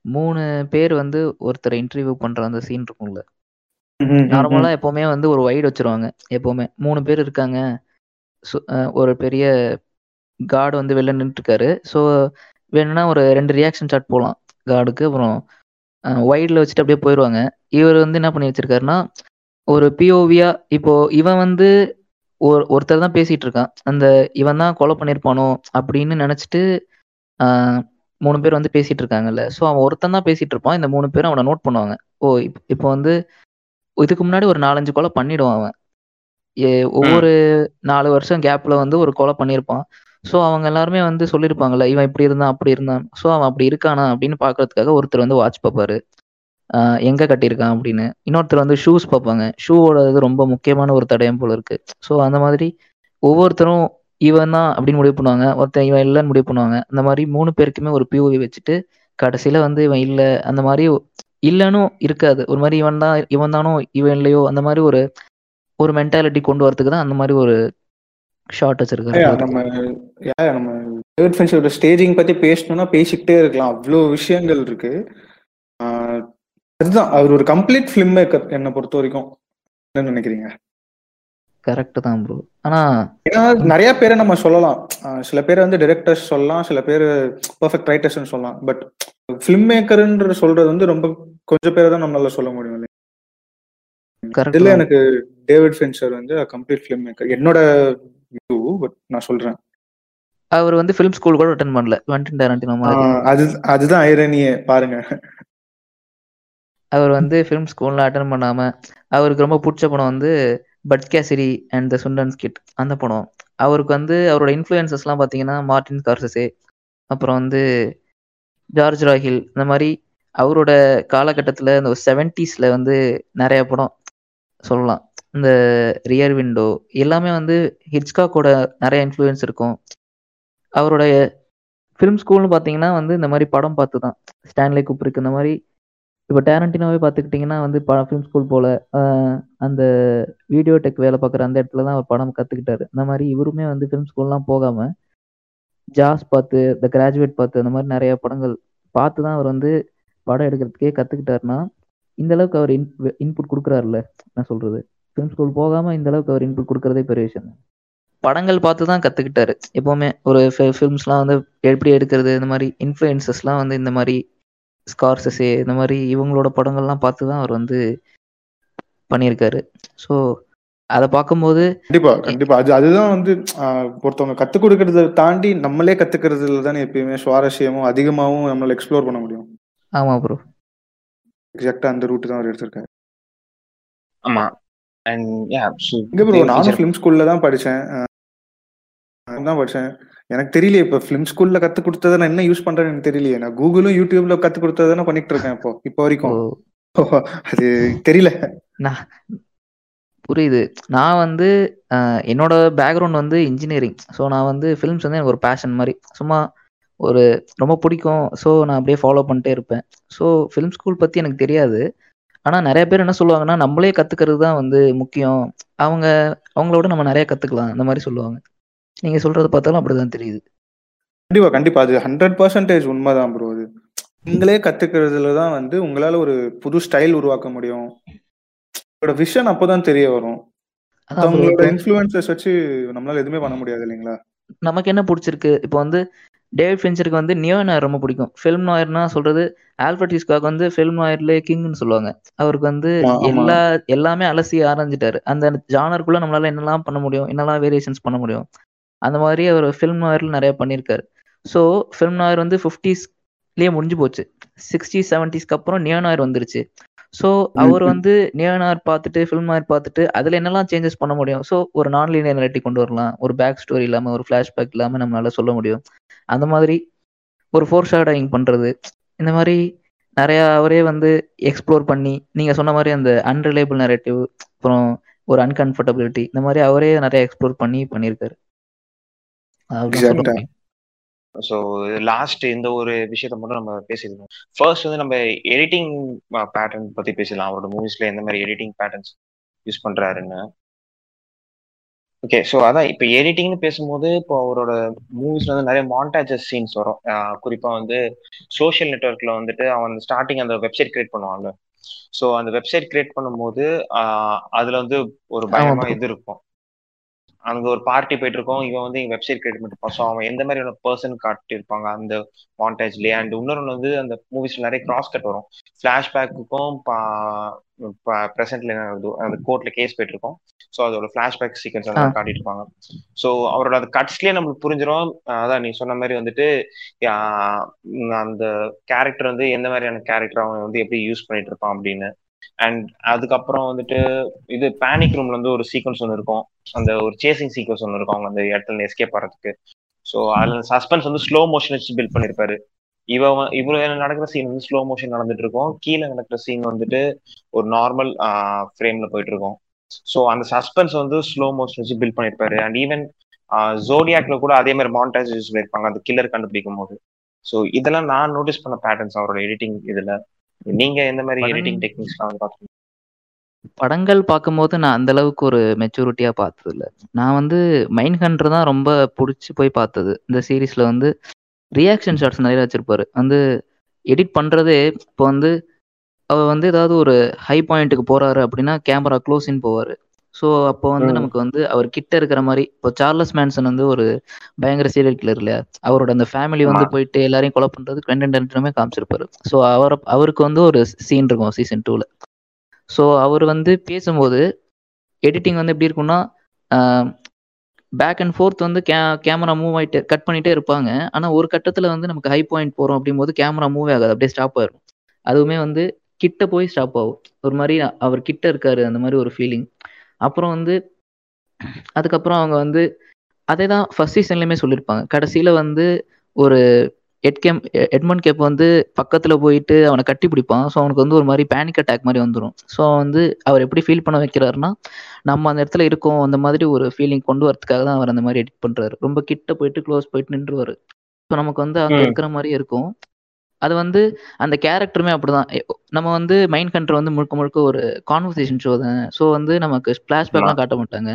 மூணு பேர் வந்து ஒருத்தர் இன்டர்வியூ பண்ற அந்த சீன் இருக்கும்ல. ம், ம், ம், நார்மலா எப்பவுமே வந்து ஒரு வைடு வச்சிருவாங்க எப்பவுமே. மூணு பேர் இருக்காங்க. ஒரு பெரிய கார்டு வந்து வெளில நின்றுட்டுருக்காரு ஸோ வேணும்னா ஒரு ரெண்டு ரியாக்ஷன் ஷாட் போகலாம் கார்டுக்கு அப்புறம் வைடில் வச்சுட்டு அப்படியே போயிடுவாங்க இவர் வந்து என்ன பண்ணி வச்சிருக்காருன்னா ஒரு பிஓவியா இப்போ இவன் வந்து ஒரு ஒருத்தர் தான் பேசிட்டு இருக்கான் அந்த இவன் தான் கொலை பண்ணியிருப்பானோ அப்படின்னு நினச்சிட்டு மூணு பேர் வந்து பேசிட்டு இருக்காங்கல்ல ஸோ அவன் ஒருத்தன் தான் பேசிட்டு இருப்பான் இந்த மூணு பேரும் அவனை நோட் பண்ணுவாங்க. ஓ இப் இப்போ வந்து இதுக்கு முன்னாடி ஒரு நாலஞ்சு கொலை பண்ணிடுவான் அவன். ஒவ்வொரு நாலு வருஷம் கேப்ல வந்து ஒரு கொலை பண்ணியிருப்பான். ஸோ அவங்க எல்லாருமே வந்து சொல்லியிருப்பாங்கல்ல இவன் இப்படி இருந்தான் அப்படி இருந்தான். ஸோ அவன் அப்படி இருக்கானா அப்படின்னு பார்க்கறதுக்காக ஒருத்தர் வந்து வாட்ச் பார்ப்பாரு. எங்க கட்டியிருக்கான் அப்படின்னு. இன்னொருத்தர் வந்து ஷூஸ் பார்ப்பாங்க. ஷூவோட இது ரொம்ப முக்கியமான ஒரு தடயம் போல இருக்கு. ஸோ அந்த மாதிரி ஒவ்வொருத்தரும் இவன் தான் அப்படின்னு முடிவு பண்ணுவாங்க. ஒருத்தன் இவன் இல்லைன்னு முடிவு பண்ணுவாங்க. அந்த மாதிரி மூணு பேருக்குமே ஒரு பிஓவி வச்சுட்டு கடைசியில வந்து இவன் இல்லை. அந்த மாதிரி இல்லைன்னு இருக்காது. ஒரு மாதிரி இவன் தான் இவன் தானோ இவன் இல்லையோ அந்த மாதிரி ஒரு ஒரு மென்டாலிட்டி கொண்டு வரதுக்கு தான் அந்த மாதிரி ஒரு ஷார்ட் வச்சிருக்காரு. நம்ம நம்ம தேர்ட் ஃப்ரெண்ட்ஸோட ஸ்டேஜிங் பத்தி பேசணும்னா பேசிக்கிட்டே இருக்கலாம். அவ்வளோ விஷயங்கள் இருக்கு. அதுதான். அவர் ஒரு கம்ப்ளீட் ஃபிலிம் மேக்கர் என்னை பொறுத்த வரைக்கும். என்ன நினைக்கிறீங்க? கரெக்ட் தான் ப்ரோ ஆனா ஏன்னா நிறைய பேரை நம்ம சொல்லலாம். சில பேர் வந்து டைரக்டர்ஸ் சொல்லலாம். சில பேர் பர்ஃபெக்ட் ரைட்டர்ஸ்னு சொல்லலாம். பட் ஃபிலிம் மேக்கர்ன்ற சொல்றது வந்து ரொம்ப கொஞ்சம் பேரை தான் நம்மளால சொல்ல முடியும். இதுல எனக்கு டேவிட் ஃபின்ச்சர் வந்து கம்ப்ளீட் ஃபிலிம் மேக்கர் என்னோட வியூ பட் நான் சொல்றேன். அவர் வந்து ஃபிலிம் ஸ்கூல் கூட அட்டன் பண்ணல. குவென்டின் டாரண்டினோ அது அதுதான் ஐரனியே பாருங்க. அவர் வந்து ஃபிலிம் ஸ்கூல்ல அட்டன் பண்ணாம அவருக்கு ரொம்ப பிடிச்ச படம் வந்து Butch Cassidy and the Sundance Kid அந்த படம். அவருக்கு வந்து அவரோட இன்ஃப்ளூயன்சஸ்லாம் பார்த்தீங்கன்னா மார்டின் கார்சஸே அப்புறம் வந்து ஜார்ஜ் ராஹில் இந்த மாதிரி அவரோட காலகட்டத்தில் இந்த செவன்டீஸில் வந்து நிறைய படம் சொல்லலாம். இந்த ரியர் விண்டோ எல்லாமே வந்து ஹிட்ச்காக்கோட நிறைய இன்ஃப்ளூயன்ஸ் இருக்கும். அவருடைய ஃபிலிம் ஸ்கூல்னு பார்த்தீங்கன்னா வந்து இந்த மாதிரி படம் பார்த்து தான் ஸ்டான்லி குப்ரிக் இந்த மாதிரி இப்போ டேரண்டினாவே பார்த்துக்கிட்டிங்கன்னா வந்து ப ஃபிலிம் ஸ்கூல் போல் அந்த வீடியோ டெக் வேலை பார்க்குற அந்த இடத்துல தான் அவர் படம் கற்றுக்கிட்டாரு இந்த மாதிரி இவருமே வந்து ஃபிலிம் ஸ்கூல்லாம் போகாமல் ஜாஸ் பார்த்து த கிராஜுவேட் பார்த்து அந்த மாதிரி நிறைய படங்கள் பார்த்து தான் அவர் வந்து படம் எடுக்கிறதுக்கே கற்றுக்கிட்டாருன்னா இந்த அளவுக்கு அவர் இன் இன்புட் கொடுக்குறாருல்ல நான் சொல்கிறது ஃபிலிம் ஸ்கூல் போகாமல் இந்த அளவுக்கு அவர் இன்புட் கொடுக்குறதே பெரிய விஷயம் தான். படங்கள் பார்த்து தான் கற்றுக்கிட்டாரு எப்போவுமே ஒரு ஃபிலிம்ஸ்லாம் வந்து எப்படி எடுக்கிறது இந்த மாதிரி இன்ஃப்ளூயன்சஸ்லாம் வந்து இந்த மாதிரி ஸ்கார்சஸே இந்த மாதிரி இவங்களோட படங்கள்லாம் பார்த்து தான் அவர் வந்து பண்ணியிருக்காரு. ஸோ அதை பார்க்கும்போது கண்டிப்பா கண்டிப்பா. அது அதுதான் வந்து ஒருத்தவங்க கத்துக் கொடுக்கறத தாண்டி நம்மளே கத்துக்கிறதுல தானே எப்பயுமே சுவாரஸ்யமும் அதிகமாவும் நம்மளால எக்ஸ்ப்ளோர் பண்ண முடியும். ஆமாம் ப்ரோ எக்ஸாக்டா அந்த ரூட் தான் அவர் எடுத்திருக்காரு. ஆமா. அண்ட் யா இங்க ப்ரோ நானும் ஃபிலிம் ஸ்கூல்ல தான் படிச்சேன். தான் படிச்சேன். எனக்கு தெரியலையே இப்ப ஃபிலிம் ஸ்கூல்ல கத்து கொடுத்ததை நான் என்ன யூஸ் பண்றேன்னு எனக்கு தெரியலையே. நான் கூகுளும் யூடியூப்ல கத்து கொடுத்ததை நான் பண்ணிட்டு இருக்கேன் இப்போ இப்போ வரைக்கும். அது தெரியல. நான் புரியுது. நான் வந்து என்னோட பேக்ரவுண்ட் வந்து இன்ஜினியரிங் ஸோ நான் வந்து ஃபிலிம்ஸ் வந்து எனக்கு ஒரு பேஷன் மாதிரி. சும்மா ஒரு ரொம்ப பிடிக்கும். ஸோ நான் அப்படியே ஃபாலோ பண்ணிட்டே இருப்பேன். ஸோ ஃபிலிம் ஸ்கூல் பற்றி எனக்கு தெரியாது. ஆனால் நிறைய பேர் என்ன சொல்லுவாங்கன்னா நம்மளே கற்றுக்கிறது தான் வந்து முக்கியம். அவங்க அவங்களோட நம்ம நிறைய கற்றுக்கலாம் அந்த மாதிரி சொல்லுவாங்க. நீங்கள் சொல்கிறத பார்த்தாலும் அப்படி தான் தெரியுது. கண்டிப்பா கண்டிப்பா. அது ஹண்ட்ரட் பர்சன்டேஜ் உண்மைதான் ப்ரோ அது. நீங்களே கத்துக்கிறதுல தான் வந்து உங்களால ஒரு புது ஸ்டைல் உருவாக்க முடியும். உங்களோட விஷன் அப்போதான் தெரிய வரும். அவங்களோட இன்ஃப்ளூயன்சஸ் வச்சு நம்மளால எதுவுமே பண்ண முடியாது இல்லைங்களா? நமக்கு என்ன பிடிச்சிருக்கு? இப்போ வந்து டேவிட் ஃபின்ச்சருக்கு வந்து நியோ நாயர் ரொம்ப பிடிக்கும். ஃபிலிம் நாயர்னா சொல்றது ஆல்பர்ட் ஹிஸ்காக் வந்து ஃபிலிம் நாயர்ல கிங்னு சொல்லுவாங்க. அவருக்கு வந்து. எல்லா எல்லாமே அலசி ஆரம்பிச்சிட்டாரு அந்த ஜானருக்குள்ள நம்மளால என்னெல்லாம் பண்ண முடியும் என்னெல்லாம் வேரியேஷன்ஸ் பண்ண முடியும் அந்த மாதிரி அவர் ஃபிலிம் நாயர்ல நிறைய பண்ணியிருக்காரு. ஸோ ஃபிலிம் நாயர் வந்து ஃபிஃப்டிஸ்லயே முடிஞ்சு போச்சு. சிக்ஸ்டி செவன்டிஸ்க்கு அப்புறம் நியோ நாயர் வந்துருச்சு. ஸோ அவர். வந்து நியோ நாயர் பார்த்துட்டு ஃபிலிம் நாயர் பார்த்துட்டு அதுல என்னெல்லாம் சேஞ்சஸ் பண்ண முடியும்? ஸோ ஒரு நான் லீனியரிட்டி கொண்டு வரலாம். ஒரு பேக் ஸ்டோரி இல்லாம ஒரு ஃபிளாஷ்பேக் இல்லாம நம்மளால சொல்ல முடியும். அந்த மாதிரி ஒரு ஃபோர் ஷேடோயிங் பண்றது. இந்த மாதிரி நிறைய அவரே வந்து எக்ஸ்ப்ளோர் பண்ணி நீங்க சொன்ன மாதிரி அந்த அன்ரிலேபிள் நரேட்டிவ் அப்புறம் ஒரு அன்கம்ஃபர்டபிலிட்டி இந்த மாதிரி அவரே நிறைய எக்ஸ்ப்ளோர் பண்ணி பண்ணியிருக்காரு. ஸோ லாஸ்ட் இந்த ஒரு விஷயத்த மட்டும் நம்ம பேசியிருக்கோம் ஃபர்ஸ்ட் வந்து நம்ம எடிட்டிங் பேட்டர்ன் பத்தி பேசலாம் அவரோட மூவிஸ்ல எந்த மாதிரி எடிட்டிங் பேட்டர்ன்ஸ் யூஸ் பண்றாருன்னு. ஓகே ஸோ அதான் இப்போ எடிட்டிங்னு பேசும்போது இப்போ அவரோட மூவிஸ்ல வந்து நிறைய மாண்டாஜஸ் சீன்ஸ் வரும். ஆஹ் குறிப்பா வந்து சோஷியல் நெட்ஒர்க்ல வந்துட்டு அவன் ஸ்டார்டிங் அந்த வெப்சைட் கிரியேட் பண்ணுவான்ல. ஸோ அந்த வெப்சைட் கிரியேட் பண்ணும்போது அதுல வந்து ஒரு பயமா. இது இருக்கும். அங்க ஒரு பார்ட்டி போயிட்டு இருக்கோம் இவன் வந்து இங்க வெப்சைட் கிரியேட் பண்ணிருப்பான் ஸோ அவன் எந்த மாதிரியான பர்சன் காட்டியிருப்பாங்க அந்த மாண்டேஜ்லயே அண்ட் இன்னொரு வந்து அந்த மூவிஸ்ல நிறைய கிராஸ் கட் வரும். ஃபிளாஷ்பேக்குக்கும் ப்ரெசென்ட்ல என்ன அந்த கோர்ட்ல கேஸ் போயிட்டு இருக்கோம். ஸோ அதோட ஃபிளாஷ்பேக் சீக்வன்ஸ் மாதிரி காட்டிட்டு இருப்பாங்க ஸோ அவரோட அந்த கட்ஸ்லயே நம்மளுக்கு புரிஞ்சிடும் அதான் நீ சொன்ன மாதிரி வந்துட்டு அந்த கேரக்டர் வந்து எந்த மாதிரியான கேரக்டர் அவன் வந்து எப்படி யூஸ் பண்ணிட்டு இருப்பான் அப்படின்னு. அண்ட் அதுக்கப்புறம் வந்துட்டு இது பேனிக் ரூம்ல வந்து ஒரு சீக்வன்ஸ் ஒன்று இருக்கும். அந்த ஒரு சேசிங் சீக்வன்ஸ் ஒன்று இருக்கும். அவங்க அந்த இடத்துல எஸ்கேப் ஆகிறதுக்கு ஸோ அதுல சஸ்பென்ஸ் வந்து ஸ்லோ மோஷன் வச்சு பில்ட் பண்ணிருப்பாரு. இவ இவ்வளவு நடக்கிற சீன் வந்து ஸ்லோ மோஷன் நடந்துட்டு இருக்கும் கீழே நடக்கிற சீன் வந்துட்டு ஒரு நார்மல் ஃப்ரேம்ல போயிட்டு இருக்கும் ஸோ அந்த சஸ்பென்ஸ் வந்து ஸ்லோ மோஷன் வச்சு பில்ட் பண்ணிருப்பாரு. அண்ட் ஈவன் ஜோடியாக்ல கூட அதே மாதிரி மாண்டாஜ் யூஸ் பண்ணிருப்பாங்க அந்த கில்லர் கண்டுபிடிக்கும் போது. ஸோ இதெல்லாம் நான் நோட்டீஸ் பண்ண பேட்டர்ன்ஸ் அவரோட எடிட்டிங் இதுல. நீங்க எந்த மாதிரி எடிட்டிங் டெக்னிக்ஸ்லாம் வந்து பாத்தீங்க? படங்கள் பார்க்கும்போது நான் அந்த அளவுக்கு ஒரு மெச்சூரிட்டியா பார்த்தது இல்ல நான் வந்து மைண்ட் ஹண்டர் தான் ரொம்ப பிடிச்சி போய் பார்த்தது. இந்த சீரீஸ்ல வந்து ரியாக்ஷன் ஷாட்ஸ் நிறைய வச்சிருப்பாரு. வந்து எடிட் பண்றதே இப்போ வந்து அவர் வந்து ஏதாவது ஒரு ஹை பாயிண்ட்டுக்கு போறாரு அப்படின்னா கேமரா க்ளோஸ் இன் போவாரு. ஸோ அப்போ வந்து. நமக்கு வந்து அவர் கிட்ட இருக்கிற மாதிரி இப்போ சார்லஸ் மேன்சன் வந்து ஒரு பயங்கர சீரியல் கில்லர் இல்லையா? அவரோட அந்த ஃபேமிலி வந்து. போயிட்டு எல்லாரையும் கொலை பண்றது கண்டென்ட்மே காமிச்சிருப்பாரு. ஸோ அவர் அவருக்கு வந்து ஒரு சீன் இருக்கும் சீசன் டூல ஸோ அவர் வந்து பேசும்போது எடிட்டிங் வந்து எப்படி இருக்கும்னா பேக் அண்ட் ஃபோர்த் வந்து கே கேமரா மூவ் ஆயிட்டு கட் பண்ணிட்டே இருப்பாங்க. ஆனால் ஒரு கட்டத்தில் வந்து நமக்கு ஹை பாயிண்ட் போகிறோம் அப்படிங்கும்போது கேமரா மூவ் ஆகாது அப்படியே ஸ்டாப் ஆயிரும். அதுவுமே வந்து கிட்ட போய் ஸ்டாப் ஆகும். ஒரு மாதிரி அவர் கிட்ட இருக்காரு அந்த மாதிரி ஒரு ஃபீலிங் அப்புறம் வந்து அதுக்கப்புறம் அவங்க வந்து அதே தான் ஃபர்ஸ்ட் சீசன்லையுமே சொல்லியிருப்பாங்க கடைசியில் வந்து ஒரு எட்கேம் எட்மண்ட் கேப் வந்து பக்கத்தில் போயிட்டு அவனை கட்டி பிடிப்பான். ஸோ அவனுக்கு வந்து ஒரு மாதிரி பேனிக் அட்டாக் மாதிரி வந்துடும் ஸோ வந்து அவர் எப்படி ஃபீல் பண்ண வைக்கிறாருன்னா நம்ம அந்த இடத்துல இருக்கோம் அந்த மாதிரி ஒரு ஃபீலிங் கொண்டு வரதுக்காக தான் அவர் அந்த மாதிரி எடிட் பண்ணுறாரு ரொம்ப கிட்ட போயிட்டு க்ளோஸ் போயிட்டு நின்றுவார். ஸோ நமக்கு வந்து அங்கே. இருக்கிற மாதிரி இருக்கும். அது வந்து அந்த கேரக்டருமே அப்படிதான். நம்ம வந்து மைண்ட் கண்ட்ரோல் வந்து முழுக்க முழுக்க ஒரு கான்வர்சேஷன் ஷோ தான். ஸோ வந்து நமக்கு ஃப்ளாஷ்பேக்லாம் காட்ட மாட்டாங்க.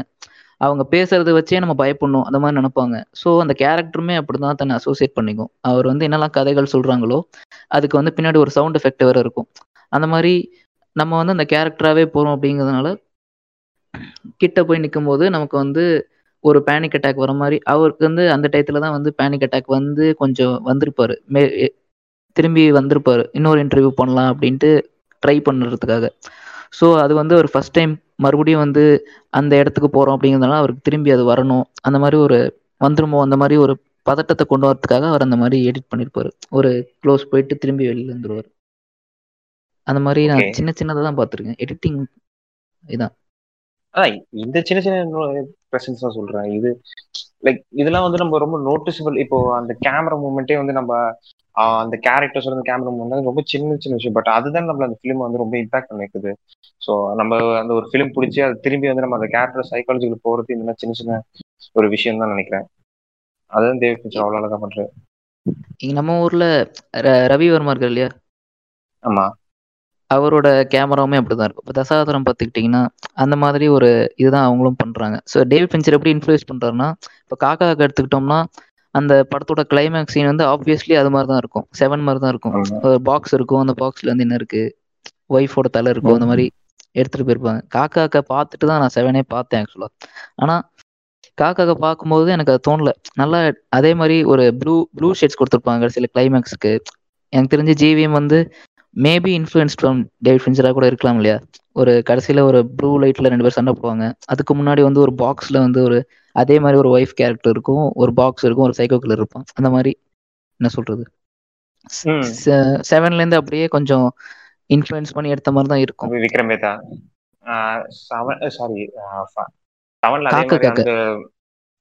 அவங்க பேசுறத வச்சே நம்ம பயப்படணும். அந்த மாதிரி நினைப்பாங்க. ஸோ அந்த கேரக்டருமே அப்படிதான் தன்னை அசோசியேட் பண்ணிக்கும். அவர் வந்து என்னெல்லாம் கதைகள் சொல்றாங்களோ அதுக்கு வந்து பின்னாடி ஒரு சவுண்ட் எஃபெக்ட் வேற இருக்கும். அந்த மாதிரி நம்ம வந்து அந்த கேரக்டராகவே போகிறோம் அப்படிங்கிறதுனால கிட்ட போய் நிற்கும் போது நமக்கு வந்து ஒரு பேனிக் அட்டாக் வர மாதிரி அவருக்கு வந்து அந்த டயத்துல தான் வந்து பேனிக் அட்டாக் வந்து கொஞ்சம் வந்திருப்பாரு. மே திரும்பி வந்திருப்பாரு. இன்னொரு இன்டர்வியூ பண்ணலாம் அப்படின்ட்டு ட்ரை பண்ணுறதுக்காக. ஸோ அது வந்து ஒரு ஃபர்ஸ்ட் டைம் மறுபடியும் வந்து அந்த இடத்துக்கு போகிறோம் அப்படிங்கிறதுனால அவருக்கு திரும்பி அது வரணும். அந்த மாதிரி ஒரு வந்துருமோ? அந்த மாதிரி ஒரு பதட்டத்தை கொண்டு வரதுக்காக அவர் அந்த மாதிரி எடிட் பண்ணியிருப்பாரு ஒரு க்ளோஸ் போயிட்டு திரும்பி வெளியில வந்துருவார் அந்த மாதிரி. நான் சின்ன சின்னதாக தான் பார்த்துருக்கேன். எடிட்டிங் இதான். இந்த சின்ன சின்ன பிரசன்ஸ் தான் சொல்றேன். இது லைக் இதெல்லாம் வந்து நம்ம ரொம்ப நோட்டிசபிள் இப்போ அந்த கேமரா மூமெண்ட்டே வந்து நம்ம அந்த கேரக்டர்ஸ் வந்து கேமரா ரொம்ப சின்ன சின்ன விஷயம். பட் அதுதான் நம்மள அந்த ஃபிலிம் வந்து ரொம்ப இம்பாக்ட் பண்ணி வைக்குது ஸோ நம்ம அந்த ஒரு ஃபிலிம் பிடிச்சி அது திரும்பி வந்து நம்ம அந்த கேரக்டர் சைக்காலஜிக்கல் போறது இந்த மாதிரி சின்ன சின்ன ஒரு விஷயம் தான் நினைக்கிறேன். அதுதான் தேவி பிக்சர் அவ்வளோ அழகா பண்றாரு. இங்க நம்ம ஊர்ல ர- ரவி வர்மா இருக்கார் இல்லையா? ஆமா. அவரோட கேமராவுமே அப்படிதான் இருக்கும். இப்போ தசாவதாரம் பார்த்துக்கிட்டிங்கன்னா அந்த மாதிரி ஒரு இதுதான் அவங்களும் பண்றாங்க. ஸோ டேவிட் பின்ச்சர் எப்படி இன்ஃப்ளூயன்ஸ் பண்றாருன்னா இப்போ காக்கா எடுத்துக்கிட்டோம்னா அந்த படத்தோட கிளைமேக்ஸ் சீன் வந்து ஆப்வியஸ்லி அது மாதிரி தான் இருக்கும். செவன் மாதிரி தான் இருக்கும் ஒரு பாக்ஸ் இருக்கும். அந்த பாக்ஸ்ல வந்து என்ன இருக்கு? ஒய்ஃபோட தலை இருக்கும். அந்த மாதிரி எடுத்துட்டு போயிருப்பாங்க. காக்காக்க பார்த்துட்டு தான் நான் செவனே பார்த்தேன் ஆக்சுவலா ஆனா காக்காக்க பார்க்கும்போது எனக்கு அது தோணல. நல்லா அதே மாதிரி ஒரு ப்ளூ ப்ளூ ஷேட்ஸ் கொடுத்துருப்பாங்க கடைசியில் கிளைமேக்ஸ்க்கு எனக்கு தெரிஞ்சு ஜிவிஎம் வந்து மேபி இன்ஃப்ளூயன்ஸ் ஃப்ரம் டேவிட் ஃபின்ச்சரா கூட இருக்கலாம் இல்லையா? ஒரு கடைசியில ஒரு ப்ளூ லைட்ல ரெண்டு பேர் சண்டை போடுவாங்க. அதுக்கு முன்னாடி வந்து ஒரு பாக்ஸ்ல வந்து ஒரு அதே மாதிரி ஒரு ஒய்ஃப் கேரக்டர் இருக்கும் ஒரு பாக்ஸ் இருக்கும் ஒரு சைக்கோ கில்லர் இருப்பான். அந்த மாதிரி என்ன சொல்றது. செவன்ல இருந்து அப்படியே கொஞ்சம் இன்ஃப்ளூயன்ஸ் பண்ணி எடுத்த மாதிரி தான் இருக்கும். விக்ரம் செவன் சாரி செவன்ல காக்கா காக்கா. அந்த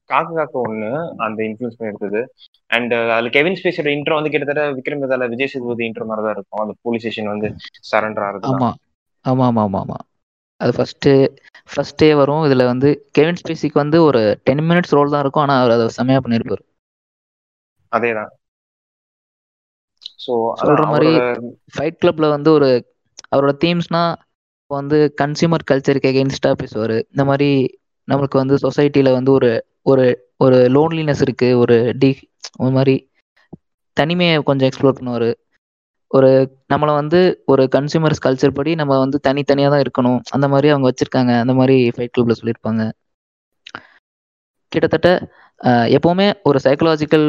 காக்கு காக்க ஒண்ணு அந்த இன்ஃபுளுஸ் பண்ணி எடுத்தது. அண்ட் அதுல கெவின் ஸ்பேஸோட இன்ட்ரோ வந்து கிட்டத்தட்ட விக்ரம் மேத்தால விஜய் சேதுபதி இன்ட்ரோ மாதிரி தான் இருக்கும். அந்த போலீஸ் ஸ்டேஷன் வந்து சரண்டர் ஆகுது ஆமா ஆமா ஆமா ஆமா. அது ஃபர்ஸ்ட் ஃபர்ஸ்டே வரும். இதுல வந்து கெவின் ஸ்பேசிக்கு வந்து ஒரு டென் மினிட்ஸ் ரோல் தான் இருக்கும். ஆனா அவர் அதை செமையா பண்ணிருப்பாரு அதேதான். ஸோ சொல்ற மாதிரி ஃபைட் கிளப்ல வந்து ஒரு அவரோட தீம்ஸ்னா வந்து கன்சியூமர் கல்ச்சருக்கு எகெயின்ஸ்டா பேசுவாரு. இந்த மாதிரி நம்மளுக்கு வந்து சொசைட்டில வந்து ஒரு ஒரு ஒரு லோன்லினஸ் இருக்கு. ஒரு டி ஒரு மாதிரி தனிமையை கொஞ்சம் எக்ஸ்ப்ளோர் பண்ணுவாரு. ஒரு நம்மளை வந்து ஒரு கன்சியூமர்ஸ் கல்ச்சர் படி நம்ம வந்து தனித்தனியாக தான் இருக்கணும். அந்த மாதிரி அவங்க வச்சிருக்காங்க. அந்த மாதிரி ஃபைட் கிளப்ல சொல்லியிருப்பாங்க. கிட்டத்தட்ட எப்பவுமே ஒரு சைக்கலாஜிக்கல்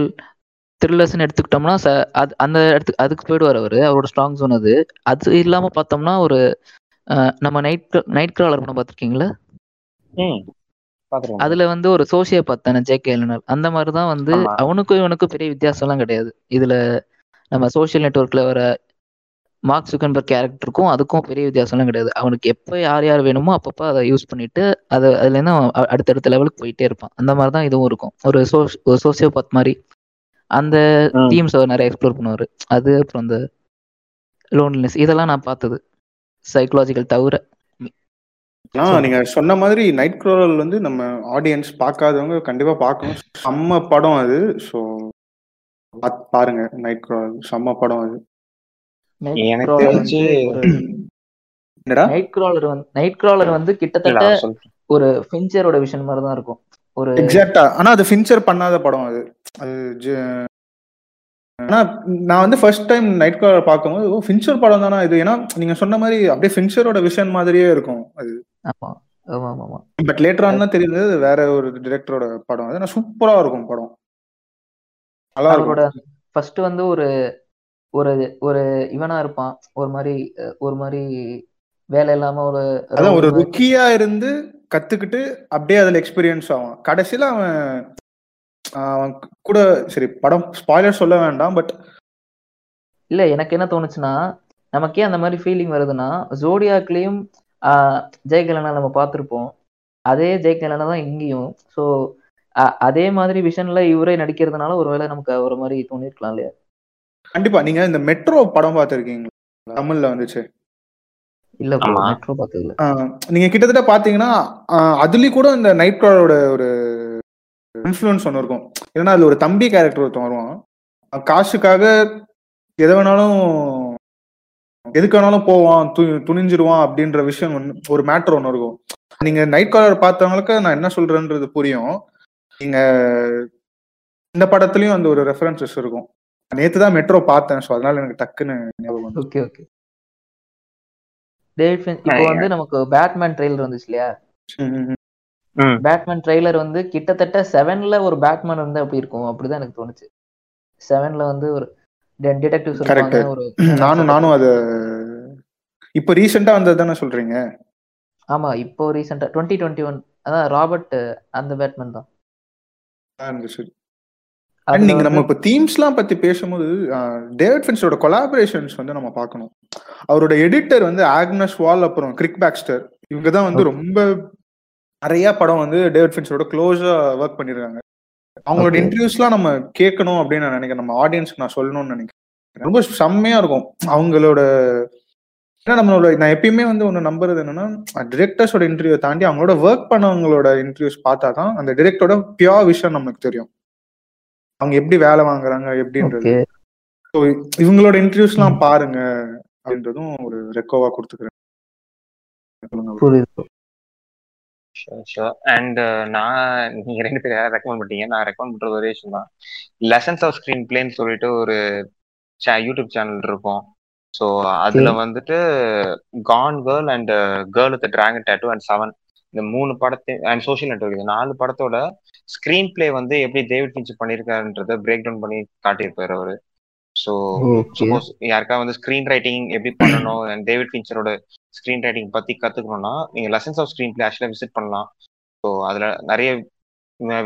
த்ரில்லர்ஸ்னு எடுத்துக்கிட்டோம்னா ச அது அந்த இடத்துக்கு அதுக்கு போயிடுவார் அவர். அவரோட ஸ்ட்ராங் சொன்னது அது. இல்லாமல் பார்த்தோம்னா ஒரு நம்ம நைட் நைட் கிராலர் படம் பார்த்துருக்கீங்களா? அதுல வந்து ஒரு சோசியோ பார்த்தானே ஜேகே எலனர் அந்த மாதிரி தான் வந்து. அவனுக்கும் இவனுக்கும் பெரிய வித்தியாசம்லாம் கிடையாது. இதுல நம்ம சோஷியல் நெட்வொர்க்ல வர மார்க் சுக்கன்பர்க் கேரக்டருக்கும் அதுக்கும் பெரிய வித்தியாசம்லாம் கிடையாது. அவனுக்கு எப்போ யார் யார் வேணுமோ அப்பப்போ அதை யூஸ் பண்ணிட்டு அதை அதுலேருந்து அவன் அடுத்தடுத்த லெவலுக்கு போயிட்டே இருப்பான். அந்த மாதிரி தான் இதுவும் இருக்கும். ஒரு சோ ஒரு சோசியோ பாத் மாதிரி. அந்த. தீம்ஸ் அவர் நிறைய எக்ஸ்ப்ளோர் பண்ணுவார். அது அப்புறம் அந்த லோன்லினஸ் இதெல்லாம் நான் பார்த்தது. சைக்கலாஜிக்கல் தவிர. ஆ நீங்க சொன்ன மாதிரி நைட் க்ரோரல் வந்து நம்ம ஆடியன்ஸ் பார்க்காதவங்க கண்டிப்பா பார்க்கணும். செம்ம படம் அது. ஸோ பாருங்க நைட் க்ரோரல் செம்ம படம் அது. எனக்கு தெரிஞ்சு நைட் கிராலர் வந்து நைட் கிராலர் வந்து கிட்டத்தட்ட ஒரு ஃபின்ச்சரோட விஷன் மாதிரி தான் இருக்கும். ஒரு எக்ஸாக்டா ஆனா அது ஃபின்ச்சர் பண்ணாத படம் அது. அது ஆனா நான் வந்து ஃபர்ஸ்ட் டைம் நைட் க்ரோரல் பார்க்கும்போது ஓ ஃபின்ச்சர் படம் தானா இது? ஏன்னா நீங்க சொன்ன மாதிரி அப்படியே ஃபின்ச்சரோட விஷன் மாதிரியே இருக்கும் அது. ஆமா ஆமா ஆமா ஆமா. பட் லேட்டர் ஆன் தான் தெரியுது வேற ஒரு டிரெக்டரோட படம். அது சூப்பரா இருக்கும் படம். இருக்கும். ஃபர்ஸ்ட் வந்து ஒரு ஒரு ஒரு இவனா இருப்பான். ஒரு மாதிரி ஒரு மாதிரி வேலை இல்லாம ஒரு அதான் ஒரு. ருக்கியா இருந்து கத்துக்கிட்டு அப்படியே அதுல எக்ஸ்பீரியன்ஸ் ஆவான். கடைசியில அவன் அவன் கூட சரி படம் ஸ்பாய்லர் சொல்ல வேண்டாம் பட் இல்ல எனக்கு என்ன தோணுச்சுன்னா நமக்கே அந்த மாதிரி ஃபீலிங் வருதுன்னா ஜோடியாக்லயும் ஜெயகலனா நம்ம பார்த்துருப்போம். அதே ஜெயகலனா தான் இங்கேயும். ஸோ அதே மாதிரி விஷன்ல இவரே நடிக்கிறதுனால ஒருவேளை நமக்கு ஒரு மாதிரி தோணிருக்கலாம் இல்லையா? கண்டிப்பா. நீங்க இந்த மெட்ரோ படம் பார்த்திருக்கீங்களா? தமிழ்ல வந்துச்சு. இல்ல. மெட்ரோ பார்த்தது நீங்க கிட்டத்தட்ட பாத்தீங்கன்னா அதுலயும் கூட இந்த நைட் க்ரோரோட ஒரு இன்ஃப்ளூயன்ஸ் ஒன்று இருக்கும். ஏன்னா அதுல ஒரு தம்பி கேரக்டர் ஒருத்தன் வருவான். காசுக்காக எதை வேணாலும் எதுக்கு வேணாலும் போவான் து துணிஞ்சிருவான் அப்படின்ற விஷயம் ஒன்று ஒரு மேட்டர் ஒன்று இருக்கும். நீங்க நைட் காலர் பார்த்தவங்களுக்கு நான் என்ன சொல்றேன்றது புரியும். நீங்க இந்த படத்துலயும் அந்த ஒரு ரெஃபரன்சஸ் இருக்கும். நேத்து தான் மெட்ரோ பார்த்தேன் ஸோ அதனால எனக்கு டக்குன்னு ஞாபகம். ஓகே ஓகே டேவிட் ஃபின் இப்போ வந்து நமக்கு பேட்மேன் ட்ரெய்லர் வந்துச்சு இல்லையா? பேட்மேன் ட்ரெய்லர் வந்து கிட்டத்தட்ட செவன்ல ஒரு பேட்மேன் இருந்தா அப்படி இருக்கும்? அப்படிதான் எனக்கு தோணுச்சு. செவன்ல வந்து ஒரு. இருப்பாங்க ஒரு நானும் நானும் அது இப்போ ரீசெண்டா வந்தது தானே சொல்றீங்க? ஆமா இப்போ ரீசெண்டா டுவெண்ட்டி டுவெண்ட்டி ஒன் அதான் ராபர்ட் அந்த பேட்மேன் தான். இருந்துச்சு. அதுல அண்ட் நீங்க நம்ம இப்போ தீம்ஸ்லாம் பத்தி பேசும்போது டேவிட் ஃபின்ஸோட கொலாபரேஷன்ஸ் வந்து நம்ம பார்க்கணும். அவரோட எடிட்டர் வந்து ஆக்னஸ் வால் அப்புறம் கிரிக் பேக்ஸ்டர் இவங்க தான் வந்து. ரொம்ப நிறைய படம் வந்து டேவிட் ஃபின்ஸோட க்ளோஸா ஒர்க் பண்ணிருக்காங்க. அவங்களோட. இன்டர்வியூஸ்லாம் நம்ம கேட்கணும் அப்படின்னு நான் நினைக்கிறேன். நம்ம ஆடியன்ஸ்க்கு நான் சொல்லணும்னு நினைக்கிறேன். ரொம்ப செம்மையா இருக்கும். அவங்களோட ஏன்னா நம்மளோட நான் எப்பயுமே வந்து ஒன்று நம்புறது என்னன்னா டிரெக்டர்ஸோட இன்டர்வியூ தாண்டி அவங்களோட ஒர்க் பண்ணவங்களோட இன்டர்வியூஸ் பார்த்தா தான் அந்த டிரெக்டரோட பியோர் விஷயம் நமக்கு தெரியும். அவங்க எப்படி வேலை வாங்குறாங்க எப்படின்றது. ஸோ இவங்களோட இன்டர்வியூஸ்லாம் பாருங்க அப்படின்றதும் ஒரு ரெக்கோவா கொடுத்துக்கிறேன். புரியுது. அண்ட் நான் நீங்க ரெண்டு பேரும் யாரும் ரெக்கமெண்ட் பண்ணீங்க நான் ரெக்கமெண்ட் பண்றது ஒரே விஷயம் தான் லெசன்ஸ் ஆஃப் ஸ்கிரீன் பிளேன்னு சொல்லிட்டு ஒரு யூடியூப் சேனல் இருக்கும். ஸோ அதுல வந்துட்டு gone girl and girl with dragon tattoo and seven இந்த மூணு படத்தை அண்ட் சோஷியல் நெட்ஒர்க் இந்த நாலு படத்தோட ஸ்கிரீன் பிளே வந்து எப்படி டேவிட் ஃபின்ச் பண்ணியிருக்காருன்றத பிரேக் டவுன் பண்ணி காட்டியிருப்பாரு அவரு. ஸோ சப்போஸ் யாருக்கா வந்து ஸ்க்ரீன் ரைட்டிங் எப்படி பண்ணணும் and டேவிட் ஃபின்ச்சரோட ஸ்க்ரீன் ரைட்டிங் பத்தி கத்துக்கணும்னா நீங்க லெசன்ஸ் ஆஃப் ஸ்க்ரீன் பிளே ஆக்சுவலாக விசிட் பண்ணலாம். ஸோ அதுல நிறைய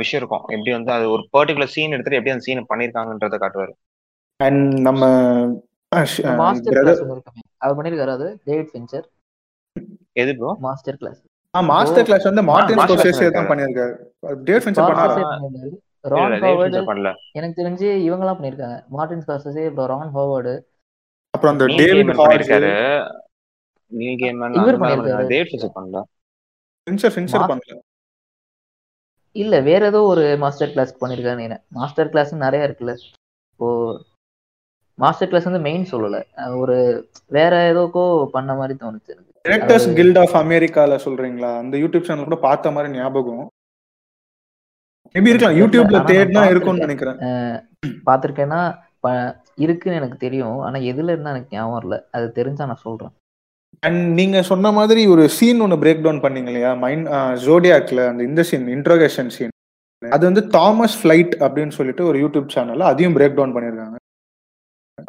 விஷயம் இருக்கும். எப்படி வந்து அது ஒரு பர்டிகுலர் சீன் எடுத்துட்டு எப்படி அந்த சீனை பண்ணியிருக்காங்கன்றத காட்டுவாரு. அண்ட் நம்ம மாஸ்டர் கிளாஸ் அவர் பண்ணிருக்காரு அது டேவிட் ஃபின்ச்சர் எது ப்ரோ மாஸ்டர் கிளாஸ் ஆ மாஸ்டர் கிளாஸ் வந்து class ஸ்கோர்சேஸே தான் பண்ணிருக்காரு. பண்ணியிருக்காரு டேவிட் ஃபின்ச்சர் பண்ணாரா? ரான் டேவிட் ஹாவர்டு ஃபின்ச்சர் பண்ணல. எனக்கு தெரிஞ்சு இவங்கலாம் பண்ணிருக்காங்க. மார்டின் ஸ்கார்சஸே அப்புறம் ரான் ஹாவர்டு அப்புறம் அந்த டேவிட் இவர். டேவிட் ஃபின்ச்சர் பண்ணல. ஃபின்ச்சர் ஃபின்ச்சர் பண்ணல. இல்ல வேற ஏதோ ஒரு மாஸ்டர் கிளாஸ் நினைக்கிறேன். மாஸ்டர் கிளாஸ் நிறைய இருக்குல்ல. இப்போ மாஸ்டர் கிளாஸ் வந்து மெயின் சொல்லல. ஒரு வேற ஏதோக்கோ பண்ண மாதிரி தோணுச்சு டிரெக்டர்ஸ் கில்ட் ஆஃப் அமெரிக்கால சொல்றீங்களா? அந்த யூடியூப் சேனல் கூட பார்த்த மாதிரி ஞாபகம். மேபி இருக்கலாம். யூடியூப்ல தேடினா இருக்கும்னு. நினைக்கிறேன். பார்த்துருக்கேன்னா ப- இருக்குன்னு எனக்கு தெரியும். ஆனா எதுல இருந்தா எனக்கு ஞாபகம் இல்ல அது தெரிஞ்சா நான் சொல்றேன். அண்ட் நீங்க சொன்ன மாதிரி ஒரு சீன் ஒன்னு பிரேக் டவுன் பண்ணீங்க இல்லையா? மைண்ட் ஜோடியாக்ல அந்த இந்த சீன் இன்ட்ரோகேஷன் சீன் அது வந்து தாமஸ் ஃபிளைட் அப்படின்னு சொல்லிட்டு ஒரு யூடியூப் சேனல்ல அதையும் பிரேக் டவுன் பண்ணிருக்காங்க.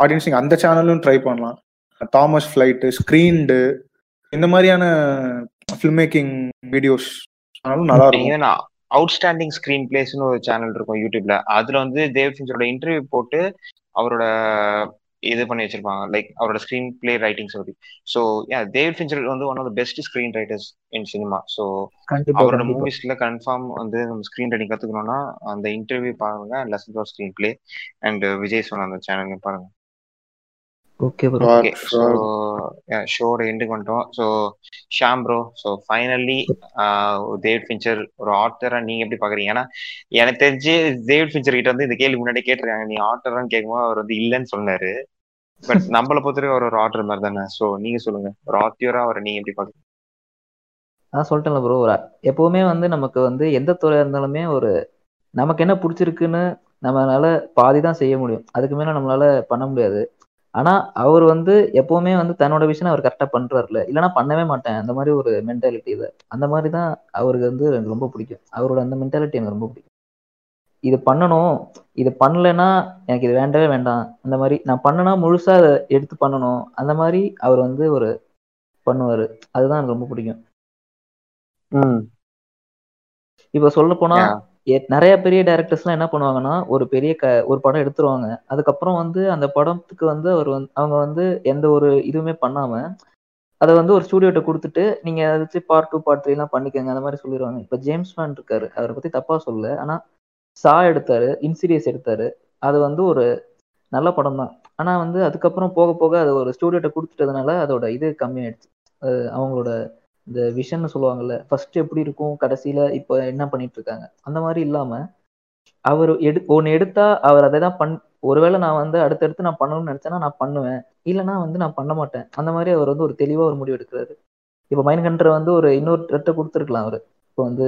ஆடியன்ஸ் நீங்க அந்த சேனலும் ட்ரை பண்ணலாம். தாமஸ் ஃபிளைட் ஸ்கிரீன்டு இந்த மாதிரியான ஃபில்ம் மேக்கிங் வீடியோஸ் ஆனாலும் நல்லா இருக்கும். அவுட்ஸ்டாண்டிங் ஸ்கிரீன் பிளேஸ்னு ஒரு சேனல் இருக்கும் யூடியூப்ல அதுல வந்து தேவ் ஃபின்ச்சரோட இன்டர்வியூ போட்டு அவரோட இது பண்ணி வச்சிருப்பாங்க. லைக் அவரோட ஸ்கிரீன் பிளே ரைட்டிங்ஸ் பத்தி. ஸோ தேவ் ஃபின்ச்சர் வந்து one of the best screenwriters in cinema so அவரோட மூவிஸ்ல கன்ஃபார்ம் வந்து நம்ம ஸ்கிரீன் ரைட்டிங் கத்துக்கணும்னா அந்த இன்டர்வியூ பாருங்க lessons of screenplay and Vijay சொன்ன அந்த சேனல் பாருங்க. Okay bro okay so. ஷோட எண்டுக்கு வந்துட்டோம். So Sham bro so finally David Fincher ஒரு ஆத்தரா நீங்க எப்படி பாக்குறீங்க? ஏன்னா எனக்கு தெரிஞ்சு டேவிட் ஃபின்ச்சர் கிட்ட வந்து இந்த கேள்வி முன்னாடி கேட்டிருக்காங்க. நீ ஆத்தரான்னு கேட்கும்போது அவர் வந்து இல்லைன்னு சொன்னாரு. பட் நம்மளை பொறுத்தவரைக்கும் அவர் ஒரு ஆர்டர் மாதிரி தானே. ஸோ நீங்க சொல்லுங்க. ஒரு ஆத்தியரா அவரை நீங்க எப்படி பாக்குறீங்க? நான் சொல்லிட்டேன்ல ப்ரோ எப்பவுமே வந்து நமக்கு வந்து எந்த துறையா இருந்தாலுமே ஒரு நமக்கு என்ன பிடிச்சிருக்குன்னு நம்மளால பாதி தான் செய்ய முடியும். அதுக்கு மேல நம்மளால பண்ண முடியாது. ஆனா அவர் வந்து எப்பவுமே வந்து தன்னோட விஷயம் அவர் கரெக்டா பண்றாருல. இல்லைன்னா பண்ணவே மாட்டேன். அந்த மாதிரி ஒரு மென்டாலிட்டி இது. அந்த மாதிரி தான் அவருக்கு வந்து எனக்கு ரொம்ப பிடிக்கும். அவரோட அந்த மென்டாலிட்டி எனக்கு ரொம்ப பிடிக்கும். இது பண்ணணும். இது பண்ணலைன்னா எனக்கு இது வேண்டவே வேண்டாம். அந்த மாதிரி நான் பண்ணனா முழுசா அதை எடுத்து பண்ணணும். அந்த மாதிரி அவர் வந்து ஒரு பண்ணுவாரு. அதுதான் எனக்கு ரொம்ப பிடிக்கும். இப்ப சொல்ல போனா நிறைய பெரிய டேரக்டர்ஸ்லாம் என்ன பண்ணுவாங்கன்னா ஒரு பெரிய க ஒரு படம் எடுத்துருவாங்க. அதுக்கப்புறம் வந்து அந்த படத்துக்கு வந்து அவர் வந்து அவங்க வந்து எந்த ஒரு இதுவுமே பண்ணாம அதை வந்து ஒரு ஸ்டூடியோட்ட கொடுத்துட்டு நீங்க அதை வச்சு பார்ட் டூ பார்ட் த்ரீ எல்லாம் பண்ணிக்கங்க அந்த மாதிரி சொல்லிடுவாங்க. இப்போ ஜேம்ஸ் மேன் இருக்காரு அவரை பத்தி தப்பா சொல்லல. ஆனா சா எடுத்தாரு இன்சீரியஸ் எடுத்தாரு. அது வந்து ஒரு நல்ல படம் தான். ஆனா வந்து அதுக்கப்புறம் போக போக அது ஒரு ஸ்டூடியோட்ட கொடுத்துட்டதுனால அதோட இது கம்மியாயிடுச்சு அவங்களோட இந்த விஷன் சொல்லுவாங்கல்ல ஃபர்ஸ்ட் எப்படி இருக்கும் கடைசியில இப்போ என்ன பண்ணிட்டு இருக்காங்க அந்த மாதிரி இல்லாம அவர் எடு ஒன்னு எடுத்தா அவர் அதை தான் பண் ஒருவேளை நான் வந்து அடுத்தடுத்து நான் பண்ணணும்னு நினைச்சேன்னா நான் பண்ணுவேன் இல்லைன்னா வந்து நான் பண்ண மாட்டேன் அந்த மாதிரி அவர் வந்து ஒரு தெளிவா ஒரு முடிவு எடுக்கிறாரு இப்போ மைண்ட் கண்டரை வந்து ஒரு இன்னொரு இடத்த கொடுத்துருக்கலாம் அவர் இப்போ வந்து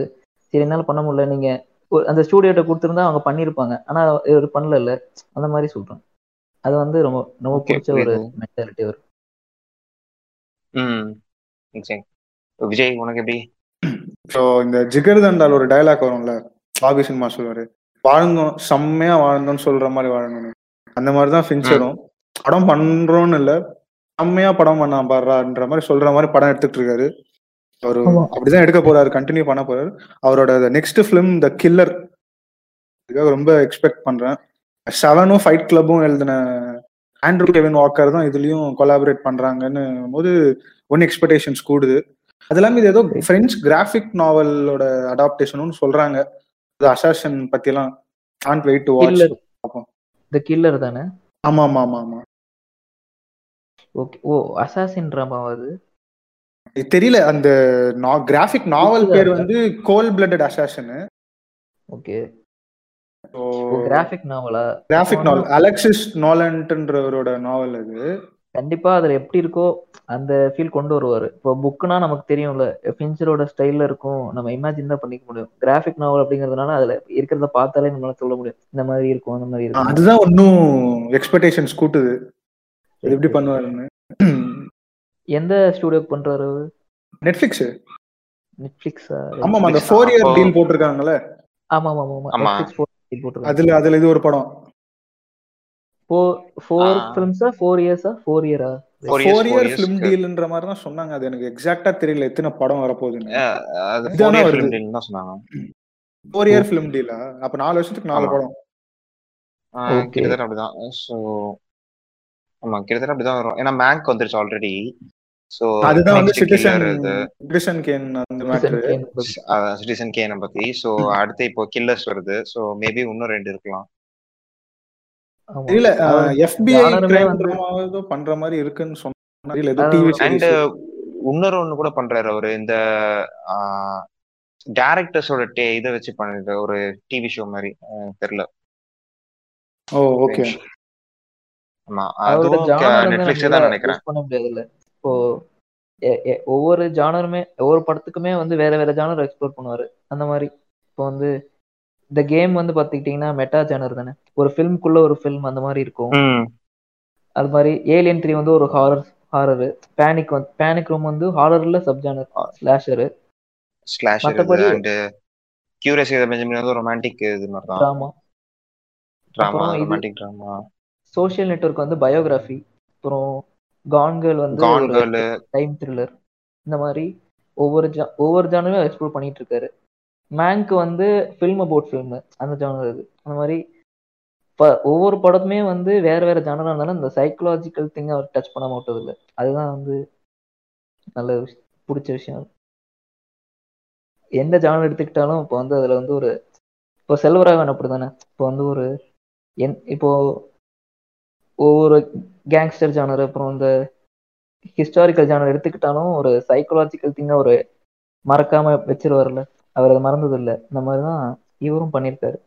சரி என்னால பண்ண முடியல நீங்க ஒரு- அந்த ஸ்டூடியோட்ட கொடுத்துருந்தா அவங்க பண்ணியிருப்பாங்க ஆனா இவர் பண்ணல அந்த மாதிரி சொல்றேன் அது வந்து ரொம்ப ரொம்ப பிடிச்ச ஒரு. மென்டாலிட்டி அவர் ம் Exact. விஜய் உனக்கு எப்படி? ஸோ இந்த ஜிகர் தண்டால் ஒரு டயலாக் வரும்ல பாபி சினிமா சொல்லுவாரு. வாழ்ந்தோம் செம்மையா வாழ்ந்தோம்னு சொல்ற மாதிரி வாழணும் அந்த மாதிரி தான் ஃபின்ச்சரும் படம் பண்றோம்னு இல்ல செம்மையா படம் பண்ணா பாடுறான்ற மாதிரி சொல்ற மாதிரி படம் எடுத்துட்டு இருக்காரு. அவரு. அப்படிதான் எடுக்க போறாரு கண்டினியூ பண்ண போறாரு. அவரோட நெக்ஸ்ட் ஃபிலிம் த கில்லர் இதுக்காக ரொம்ப எக்ஸ்பெக்ட் பண்றேன். செவனும் ஃபைட் கிளப்பும் எழுதின ஆண்ட்ரூ கெவின் வாக்கர் தான் இதுலயும் கொலாபரேட் பண்றாங்கன்னு போது ஒன் எக்ஸ்பெக்டேஷன்ஸ் கூடுது. அது இல்லாம இது ஏதோ பிரெஞ்சு கிராஃபிக் நாவலோட அடாப்டேஷனும் சொல்றாங்க அது அசாசன் பத்தி எல்லாம் can't wait to watch the killer தானே ஆமா ஆமா ஆமா ஆமா ஓகே ஓ அசாசின் ட்ராமாவா அது? தெரியல அந்த கிராஃபிக் நாவல் பேர்? வந்து cold blooded assassin okay graphic நாவலா graphic novel Alexis நோலன்ட்ன்றவரோட நாவல் அது. கண்டிப்பா அதுல எப்படி இருக்கோ அந்த ஃபீல் கொண்டு வருவாரு. இப்போ புக்குனா நமக்கு தெரியும்ல ஃபின்ச்சரோட ஸ்டைல்ல இருக்கும் நம்ம இமேஜின் தான் பண்ணிக்க முடியும். கிராஃபிக் நாவல் அப்படிங்கறதுனால அதுல இருக்கிறத பார்த்தாலே நம்மளால சொல்ல முடியும். இந்த மாதிரி இருக்கும் அந்த மாதிரி இருக்கும். அதுதான் இன்னும் எக்ஸ்பெக்டேஷன்ஸ் கூட்டுது. இது எப்படி பண்ணுவாருன்னு. எந்த ஸ்டூடியோ பண்றாரு நெட்ஃபிளிக்ஸ் நெட்ஃபிளிக்ஸா ஆமாமா அந்த Netflix. ஃபோர் இயர் அப்போ- டீல் போட்டிருக்காங்கல்ல? ஆமா. ஆமா ஆமா ஆமா. நெட்ஃபிளிக்ஸ் போட்டிருக்காங்க. அதுல அதுல இது ஒரு படம். Four four. ஃபிலிம்ஸா ஃபோர் இயர்ஸா ஃபோர் இயரா Four years, four four year film டீல்ன்ற மாதிரி தான் சொன்னாங்க. அது எனக்கு எக்ஸாக்டா தெரியல. எத்தனை படம் வரப்போகுதுன்னு. அது இதானா four year வருது. film deal தான் சொன்னாங்க. ஃபோர் இயர் ஃபிலிம் டீலா அப்ப நாலு வருஷத்துக்கு நாலு. படம். கிட்டத்தட்ட அப்படிதான். ஸோ ஆமா கிட்டத்தட்ட அப்படிதான் வரும். ஏன்னா மேங்க் வந்துருச்சு ஆல்ரெடி ஸோ அதுதான் வந்து சிட்டிசன் சிட்டிசன் கேன் அந்த மேட்ரு சிட்டிசன் கேனை பத்தி. ஸோ அடுத்து இப்போ கில்லர்ஸ் வருது. ஸோ மேபி இன்னும் ரெண்டு இருக்கலாம். அவர் எஃபிஐ பண்ற மாதிரி இருக்குன்னு சொன்னா இல்ல ஏதோ அது டிவி அண்ட் சீரிஸ் இன்னொரு ஒண்ணு கூட பண்றாரு அவரு. இந்த டேரக்டர்ஸோட டே இதை வச்சு பண்ணிருக்க ஒரு டிவி ஷோ மாதிரி தெரியல. ஓ ஓகே ஆமா அதுவும் நம்மளால தான் நினைக்கிறேன். பண்ண முடியாதுல்ல. இப்போ ஒவ்வொரு ஜானருமே ஒவ்வொரு படத்துக்குமே வந்து வேற வேற ஜானர் எக்ஸ்ப்ளோர் பண்ணுவாரு. அந்த மாதிரி. இப்போ வந்து இந்த கேம் வந்து பார்த்துக்கிட்டிங்கன்னா மெட்டா ஜானர் தானே. ஒரு ஃபிலிம்குள்ள ஒரு ஃபில்ம் அந்த மாதிரி இருக்கும். அது மாதிரி ஏலியன் த்ரீ வந்து ஒரு ஹாரர் ஹாரரு பேனிக் வந்து பேனிக் ரூம் வந்து ஹாரர்ல sub genre slasher and curious Benjamin வந்து ரொமான்டிக் இது மாதிரி தான் drama drama romantic drama social network வந்து பயோகிராஃபி அப்புறம் கான் கேர்ள் வந்து டைம் த்ரில்லர் இந்த மாதிரி ஒவ்வொரு ஒவ்வொரு ஜானரும் எக்ஸ்ப்ளோர் பண்ணிட்டு இருக்காரு. மேங்க் வந்து ஃபில்ம் அபவுட் ஃபில்ம் அந்த ஜானர் இது அந்த மாதிரி இப்போ ஒவ்வொரு படத்துமே வந்து வேற வேற ஜானராக இருந்தாலும் இந்த சைக்கலாஜிக்கல் திங் அவர் டச் பண்ண மாட்டது இல்லை அதுதான் வந்து நல்ல விஷயம் பிடிச்ச விஷயம் எந்த ஜானர் எடுத்துக்கிட்டாலும் இப்போ வந்து அதுல வந்து ஒரு இப்போ செல்வராகவன் அப்படிதானே இப்போ வந்து ஒரு என் இப்போ ஒவ்வொரு கேங்ஸ்டர் ஜானர் அப்புறம் இந்த ஹிஸ்டாரிக்கல் ஜானர் எடுத்துக்கிட்டாலும் ஒரு சைக்கலாஜிக்கல் திங்கை ஒரு மறக்காம வச்சிருவார்ல அவர் அதை மறந்தது இல்லை இந்த மாதிரி தான் இவரும் பண்ணியிருக்காரு.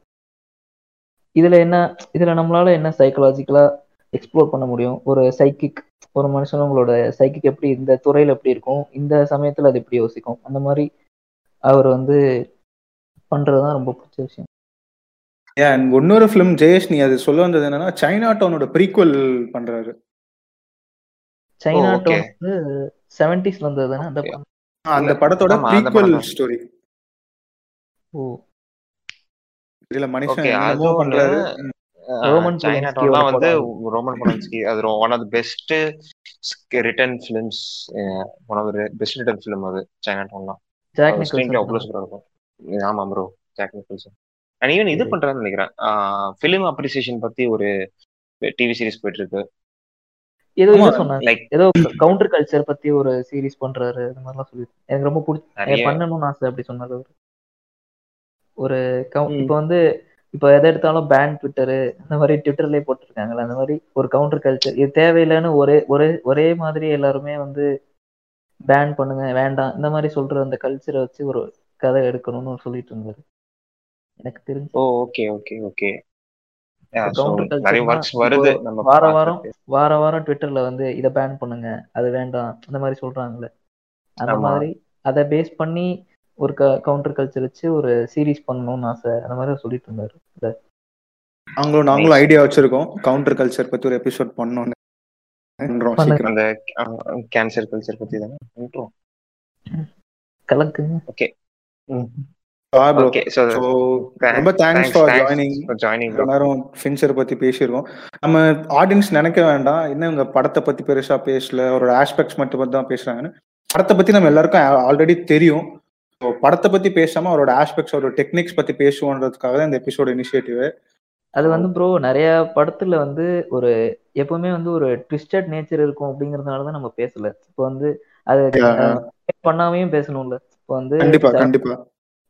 இதுல என்ன இதுல நம்மளால என்ன சைக்கலாஜிக்கலா எக்ஸ்ப்ளோர் பண்ண முடியும்? ஒரு சைக்கிக் ஒரு மனுஷனவங்களோட சைக்கிக் எப்படி இந்த துறையில எப்படி இருக்கும்? இந்த சமயத்துல அது எப்படி யோசிக்கும்? அந்த மாதிரி அவர் வந்து பண்றதுதான் ரொம்ப பிடிச்ச விஷயம். ஏன் இன்னொரு ஃபிலிம் ஜெயேஷ் நீ அது சொல்ல வந்தது என்னன்னா சைனா டவுனோட ப்ரீக்வல் பண்றாரு. சைனா. டவுன் வந்து செவன்டிஸ்ல வந்தது அந்த அந்த படத்தோட ப்ரீக்வல் தான். ஸ்டோரி ஓ. இதுல மனுஷன் அது ரோமன் சைனா டவுன்லாம் வந்து ரோமன் பொலன்ஸ்கி அது one of the best written films one of the best written film அது சைனா டவுன்லாம் ஜாக் நிக்கல்சன் சூப்பரா இருக்கும். ஆமா bro Jack Nicholson and even இது சரி. பண்றாருன்னு நினைக்கிறேன். ஃபிலிம் அப்ரிசியேஷன் பத்தி ஒரு டிவி சீரிஸ் போயிட்டு இருக்கு ஏதோ இது சொன்னாங்க ஏதோ கவுண்டர் கல்ச்சர் பத்தி ஒரு சீரிஸ் பண்றாரு அந்த மாதிரிலாம் சொல்லி எனக்கு ரொம்ப பிடிச்சி பண்ணணும்னு ஆசை அப்படி சொன்னாரு ஒரு. இப்போ வந்து இப்போ எதை எடுத்தாலும் பேன் ட்விட்டரு அந்த மாதிரி ட்விட்டர்லயே போட்டிருக்காங்கல்ல அந்த மாதிரி ஒரு கவுண்டர் கல்ச்சர் இது தேவையில்லைன்னு ஒரே ஒரே ஒரே மாதிரி எல்லாருமே வந்து பேன் பண்ணுங்க வேண்டாம் இந்த மாதிரி சொல்ற அந்த கல்ச்சரை வச்சு ஒரு கதை எடுக்கணும்னு சொல்லிட்டு இருந்தாரு எனக்கு தெரிஞ்சு ஓ ஓகே ஓகே ஓகே வார வாரம். வார வாரம் ட்விட்டர்ல வந்து இதை பேன் பண்ணுங்க அது வேண்டாம் அந்த மாதிரி சொல்றாங்கல்ல அந்த. மாதிரி அதை பேஸ் பண்ணி ஒரு கவுண்டர் கல்ச்சர் வச்சு ஒரு சீரிஸ் பண்ணணும்னு ஆசை. அந்த மாதிரி சொல்லிட்டு இருந்தாரு. இத. நாங்களும் நாங்களும் ஐடியா வச்சிருக்கோம். கவுண்டர் கல்ச்சர் பத்தி ஒரு எபிசோட் பண்ணோம்னு அந்த கேன்சர் கல்ச்சர் பத்தி தானே? bro. ஓகே ரொம்ப தேங்க்ஸ் ஃபார் ஜாயினிங் ஜாயினிங் நேரம் ஃபின்சர் பத்தி பேசியிருக்கோம். நம்ம ஆடியன்ஸ் நினைக்க வேண்டாம். இன்னும் இவங்க படத்தை பத்தி பெருசா பேசல. அவரோட ஆஸ்பெக்ட்ஸ் மட்டும் பத்தி தான் பேசுறாங்கன்னு. படத்தை பத்தி நம்ம எல்லாருக்கும் ஆல்ரெடி தெரியும். So, படத்தை பத்தி பேசாம அவரோட ஆஸ்பெக்ட்ஸ் அவரோட டெக்னிக்ஸ் பத்தி பேசுவோன்றதுக்காக தான் இந்த எபிசோட் இனிஷியேட்டிவ் அது வந்து ப்ரோ நிறைய படத்துல வந்து ஒரு எப்பவுமே வந்து ஒரு ட்விஸ்டட் நேச்சர் இருக்கும் அப்படிங்கறதுனால தான் நம்ம பேசல. இப்போ வந்து அது பண்ணாமையும் பேசணும்ல. இப்போ வந்து கண்டிப்பா கண்டிப்பா.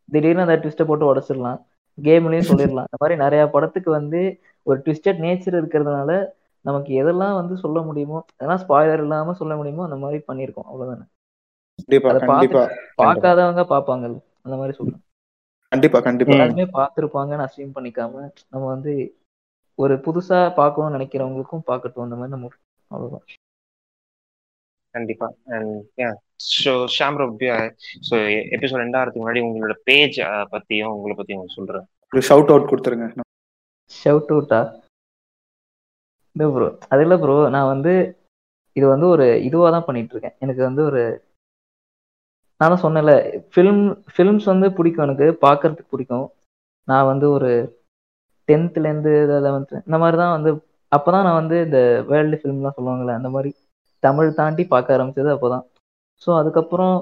திடீர்னு அந்த ட்விஸ்ட்டை போட்டு உடச்சிடலாம். கேம்லயும் சொல்லிடலாம். இந்த மாதிரி நிறைய படத்துக்கு வந்து ஒரு ட்விஸ்டட் நேச்சர் இருக்கிறதுனால நமக்கு எதெல்லாம் வந்து சொல்ல முடியுமோ அதெல்லாம் ஸ்பாய்லர் இல்லாம சொல்ல முடியுமோ அந்த மாதிரி பண்ணியிருக்கோம். அவ்வளவுதானே? கண்டிப்பா பார்க்காதவங்க பார்ப்பாங்கல்ல அந்த மாதிரி சொல்றேன். கண்டிப்பா கண்டிப்பா. எல்லாருமே பார்த்துருப்பாங்கன்னு அசியூம் பண்ணிக்காம நம்ம வந்து ஒரு புதுசா பார்க்கணும்னு நினைக்கிறவங்களுக்கும் பார்க்கட்டும் அந்த மாதிரி நம்ம அவ்வளவுதான். கண்டிப்பா. ஸோ ஷாம் ஸோ எபிசோட் ரெண்டாயிரத்துக்கு முன்னாடி உங்களோட பேஜ் பத்தியும் உங்களை பத்தியும் உங்களுக்கு சொல்றேன். ஒரு ஷவுட் அவுட் கொடுத்துருங்க. ஷவுட் அவுட்டா இல்லை ப்ரோ அது இல்லை ப்ரோ நான் வந்து இது வந்து ஒரு இதுவாக தான் பண்ணிட்டு இருக்கேன். எனக்கு வந்து ஒரு நான் தான் சொன்னேன்ல ஃபிலிம் ஃபிலிம்ஸ் வந்து பிடிக்கும் எனக்கு பார்க்கறதுக்கு பிடிக்கும். நான் வந்து ஒரு டென்த்லேருந்து லெவன்த்து இந்த மாதிரி தான் வந்து அப்போ தான் நான் வந்து இந்த வேர்ல்டு ஃபிலிம்லாம் சொல்லுவாங்கள்ல அந்த மாதிரி தமிழ் தாண்டி பார்க்க ஆரம்பிச்சது அப்போ தான் ஸோ அதுக்கப்புறம்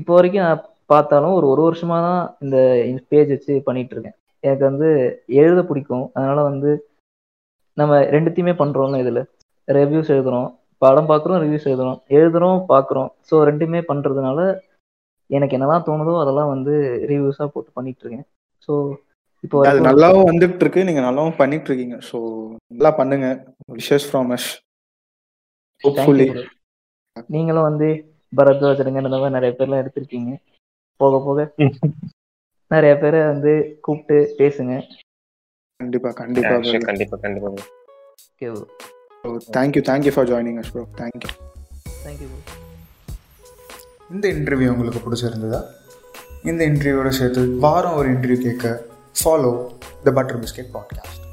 இப்போ வரைக்கும் நான் பார்த்தாலும் ஒரு ஒரு வருஷமாக தான் இந்த பேஜ் வச்சு பண்ணிட்டு இருக்கேன் எனக்கு வந்து எழுத பிடிக்கும். அதனால வந்து நம்ம ரெண்டுத்தையுமே பண்ணுறோம்ல இதில். ரெவ்யூஸ் எழுதுகிறோம் படம் பார்க்குறோம் ரிவ்யூஸ் எழுதுறோம். எழுதுறோம் பார்க்குறோம் ஸோ ரெண்டுமே பண்றதுனால எனக்கு என்னதான் தோணுதோ அதெல்லாம் வந்து ரிவ்யூஸா போட்டு பண்ணிட்டு இருக்கேன் ஸோ இப்போ அது நல்லாவும் வந்துட்டு இருக்கு நீங்க நல்லாவும் பண்ணிட்டு இருக்கீங்க ஸோ நல்லா பண்ணுங்க. Wishes from us hopefully. நீங்களும் வந்து பரத்வாஜருங்க இந்த மாதிரி நிறைய பேர்லாம் எடுத்திருக்கீங்க. போக போக நிறைய பேரை வந்து கூப்பிட்டு பேசுங்க. கண்டிப்பா கண்டிப்பா Yeah, sure, கண்டிப்பா கண்டிப்பா okay thank you thank you for joining us bro thank you thank you bro இந்த இன்டர்வியூ உங்களுக்கு பிடிச்சிருந்ததா? இந்த இன்டர்வியூவோட சேர்த்து வாரம் ஒரு இன்டர்வியூ கேட்க follow the butter biscuit podcast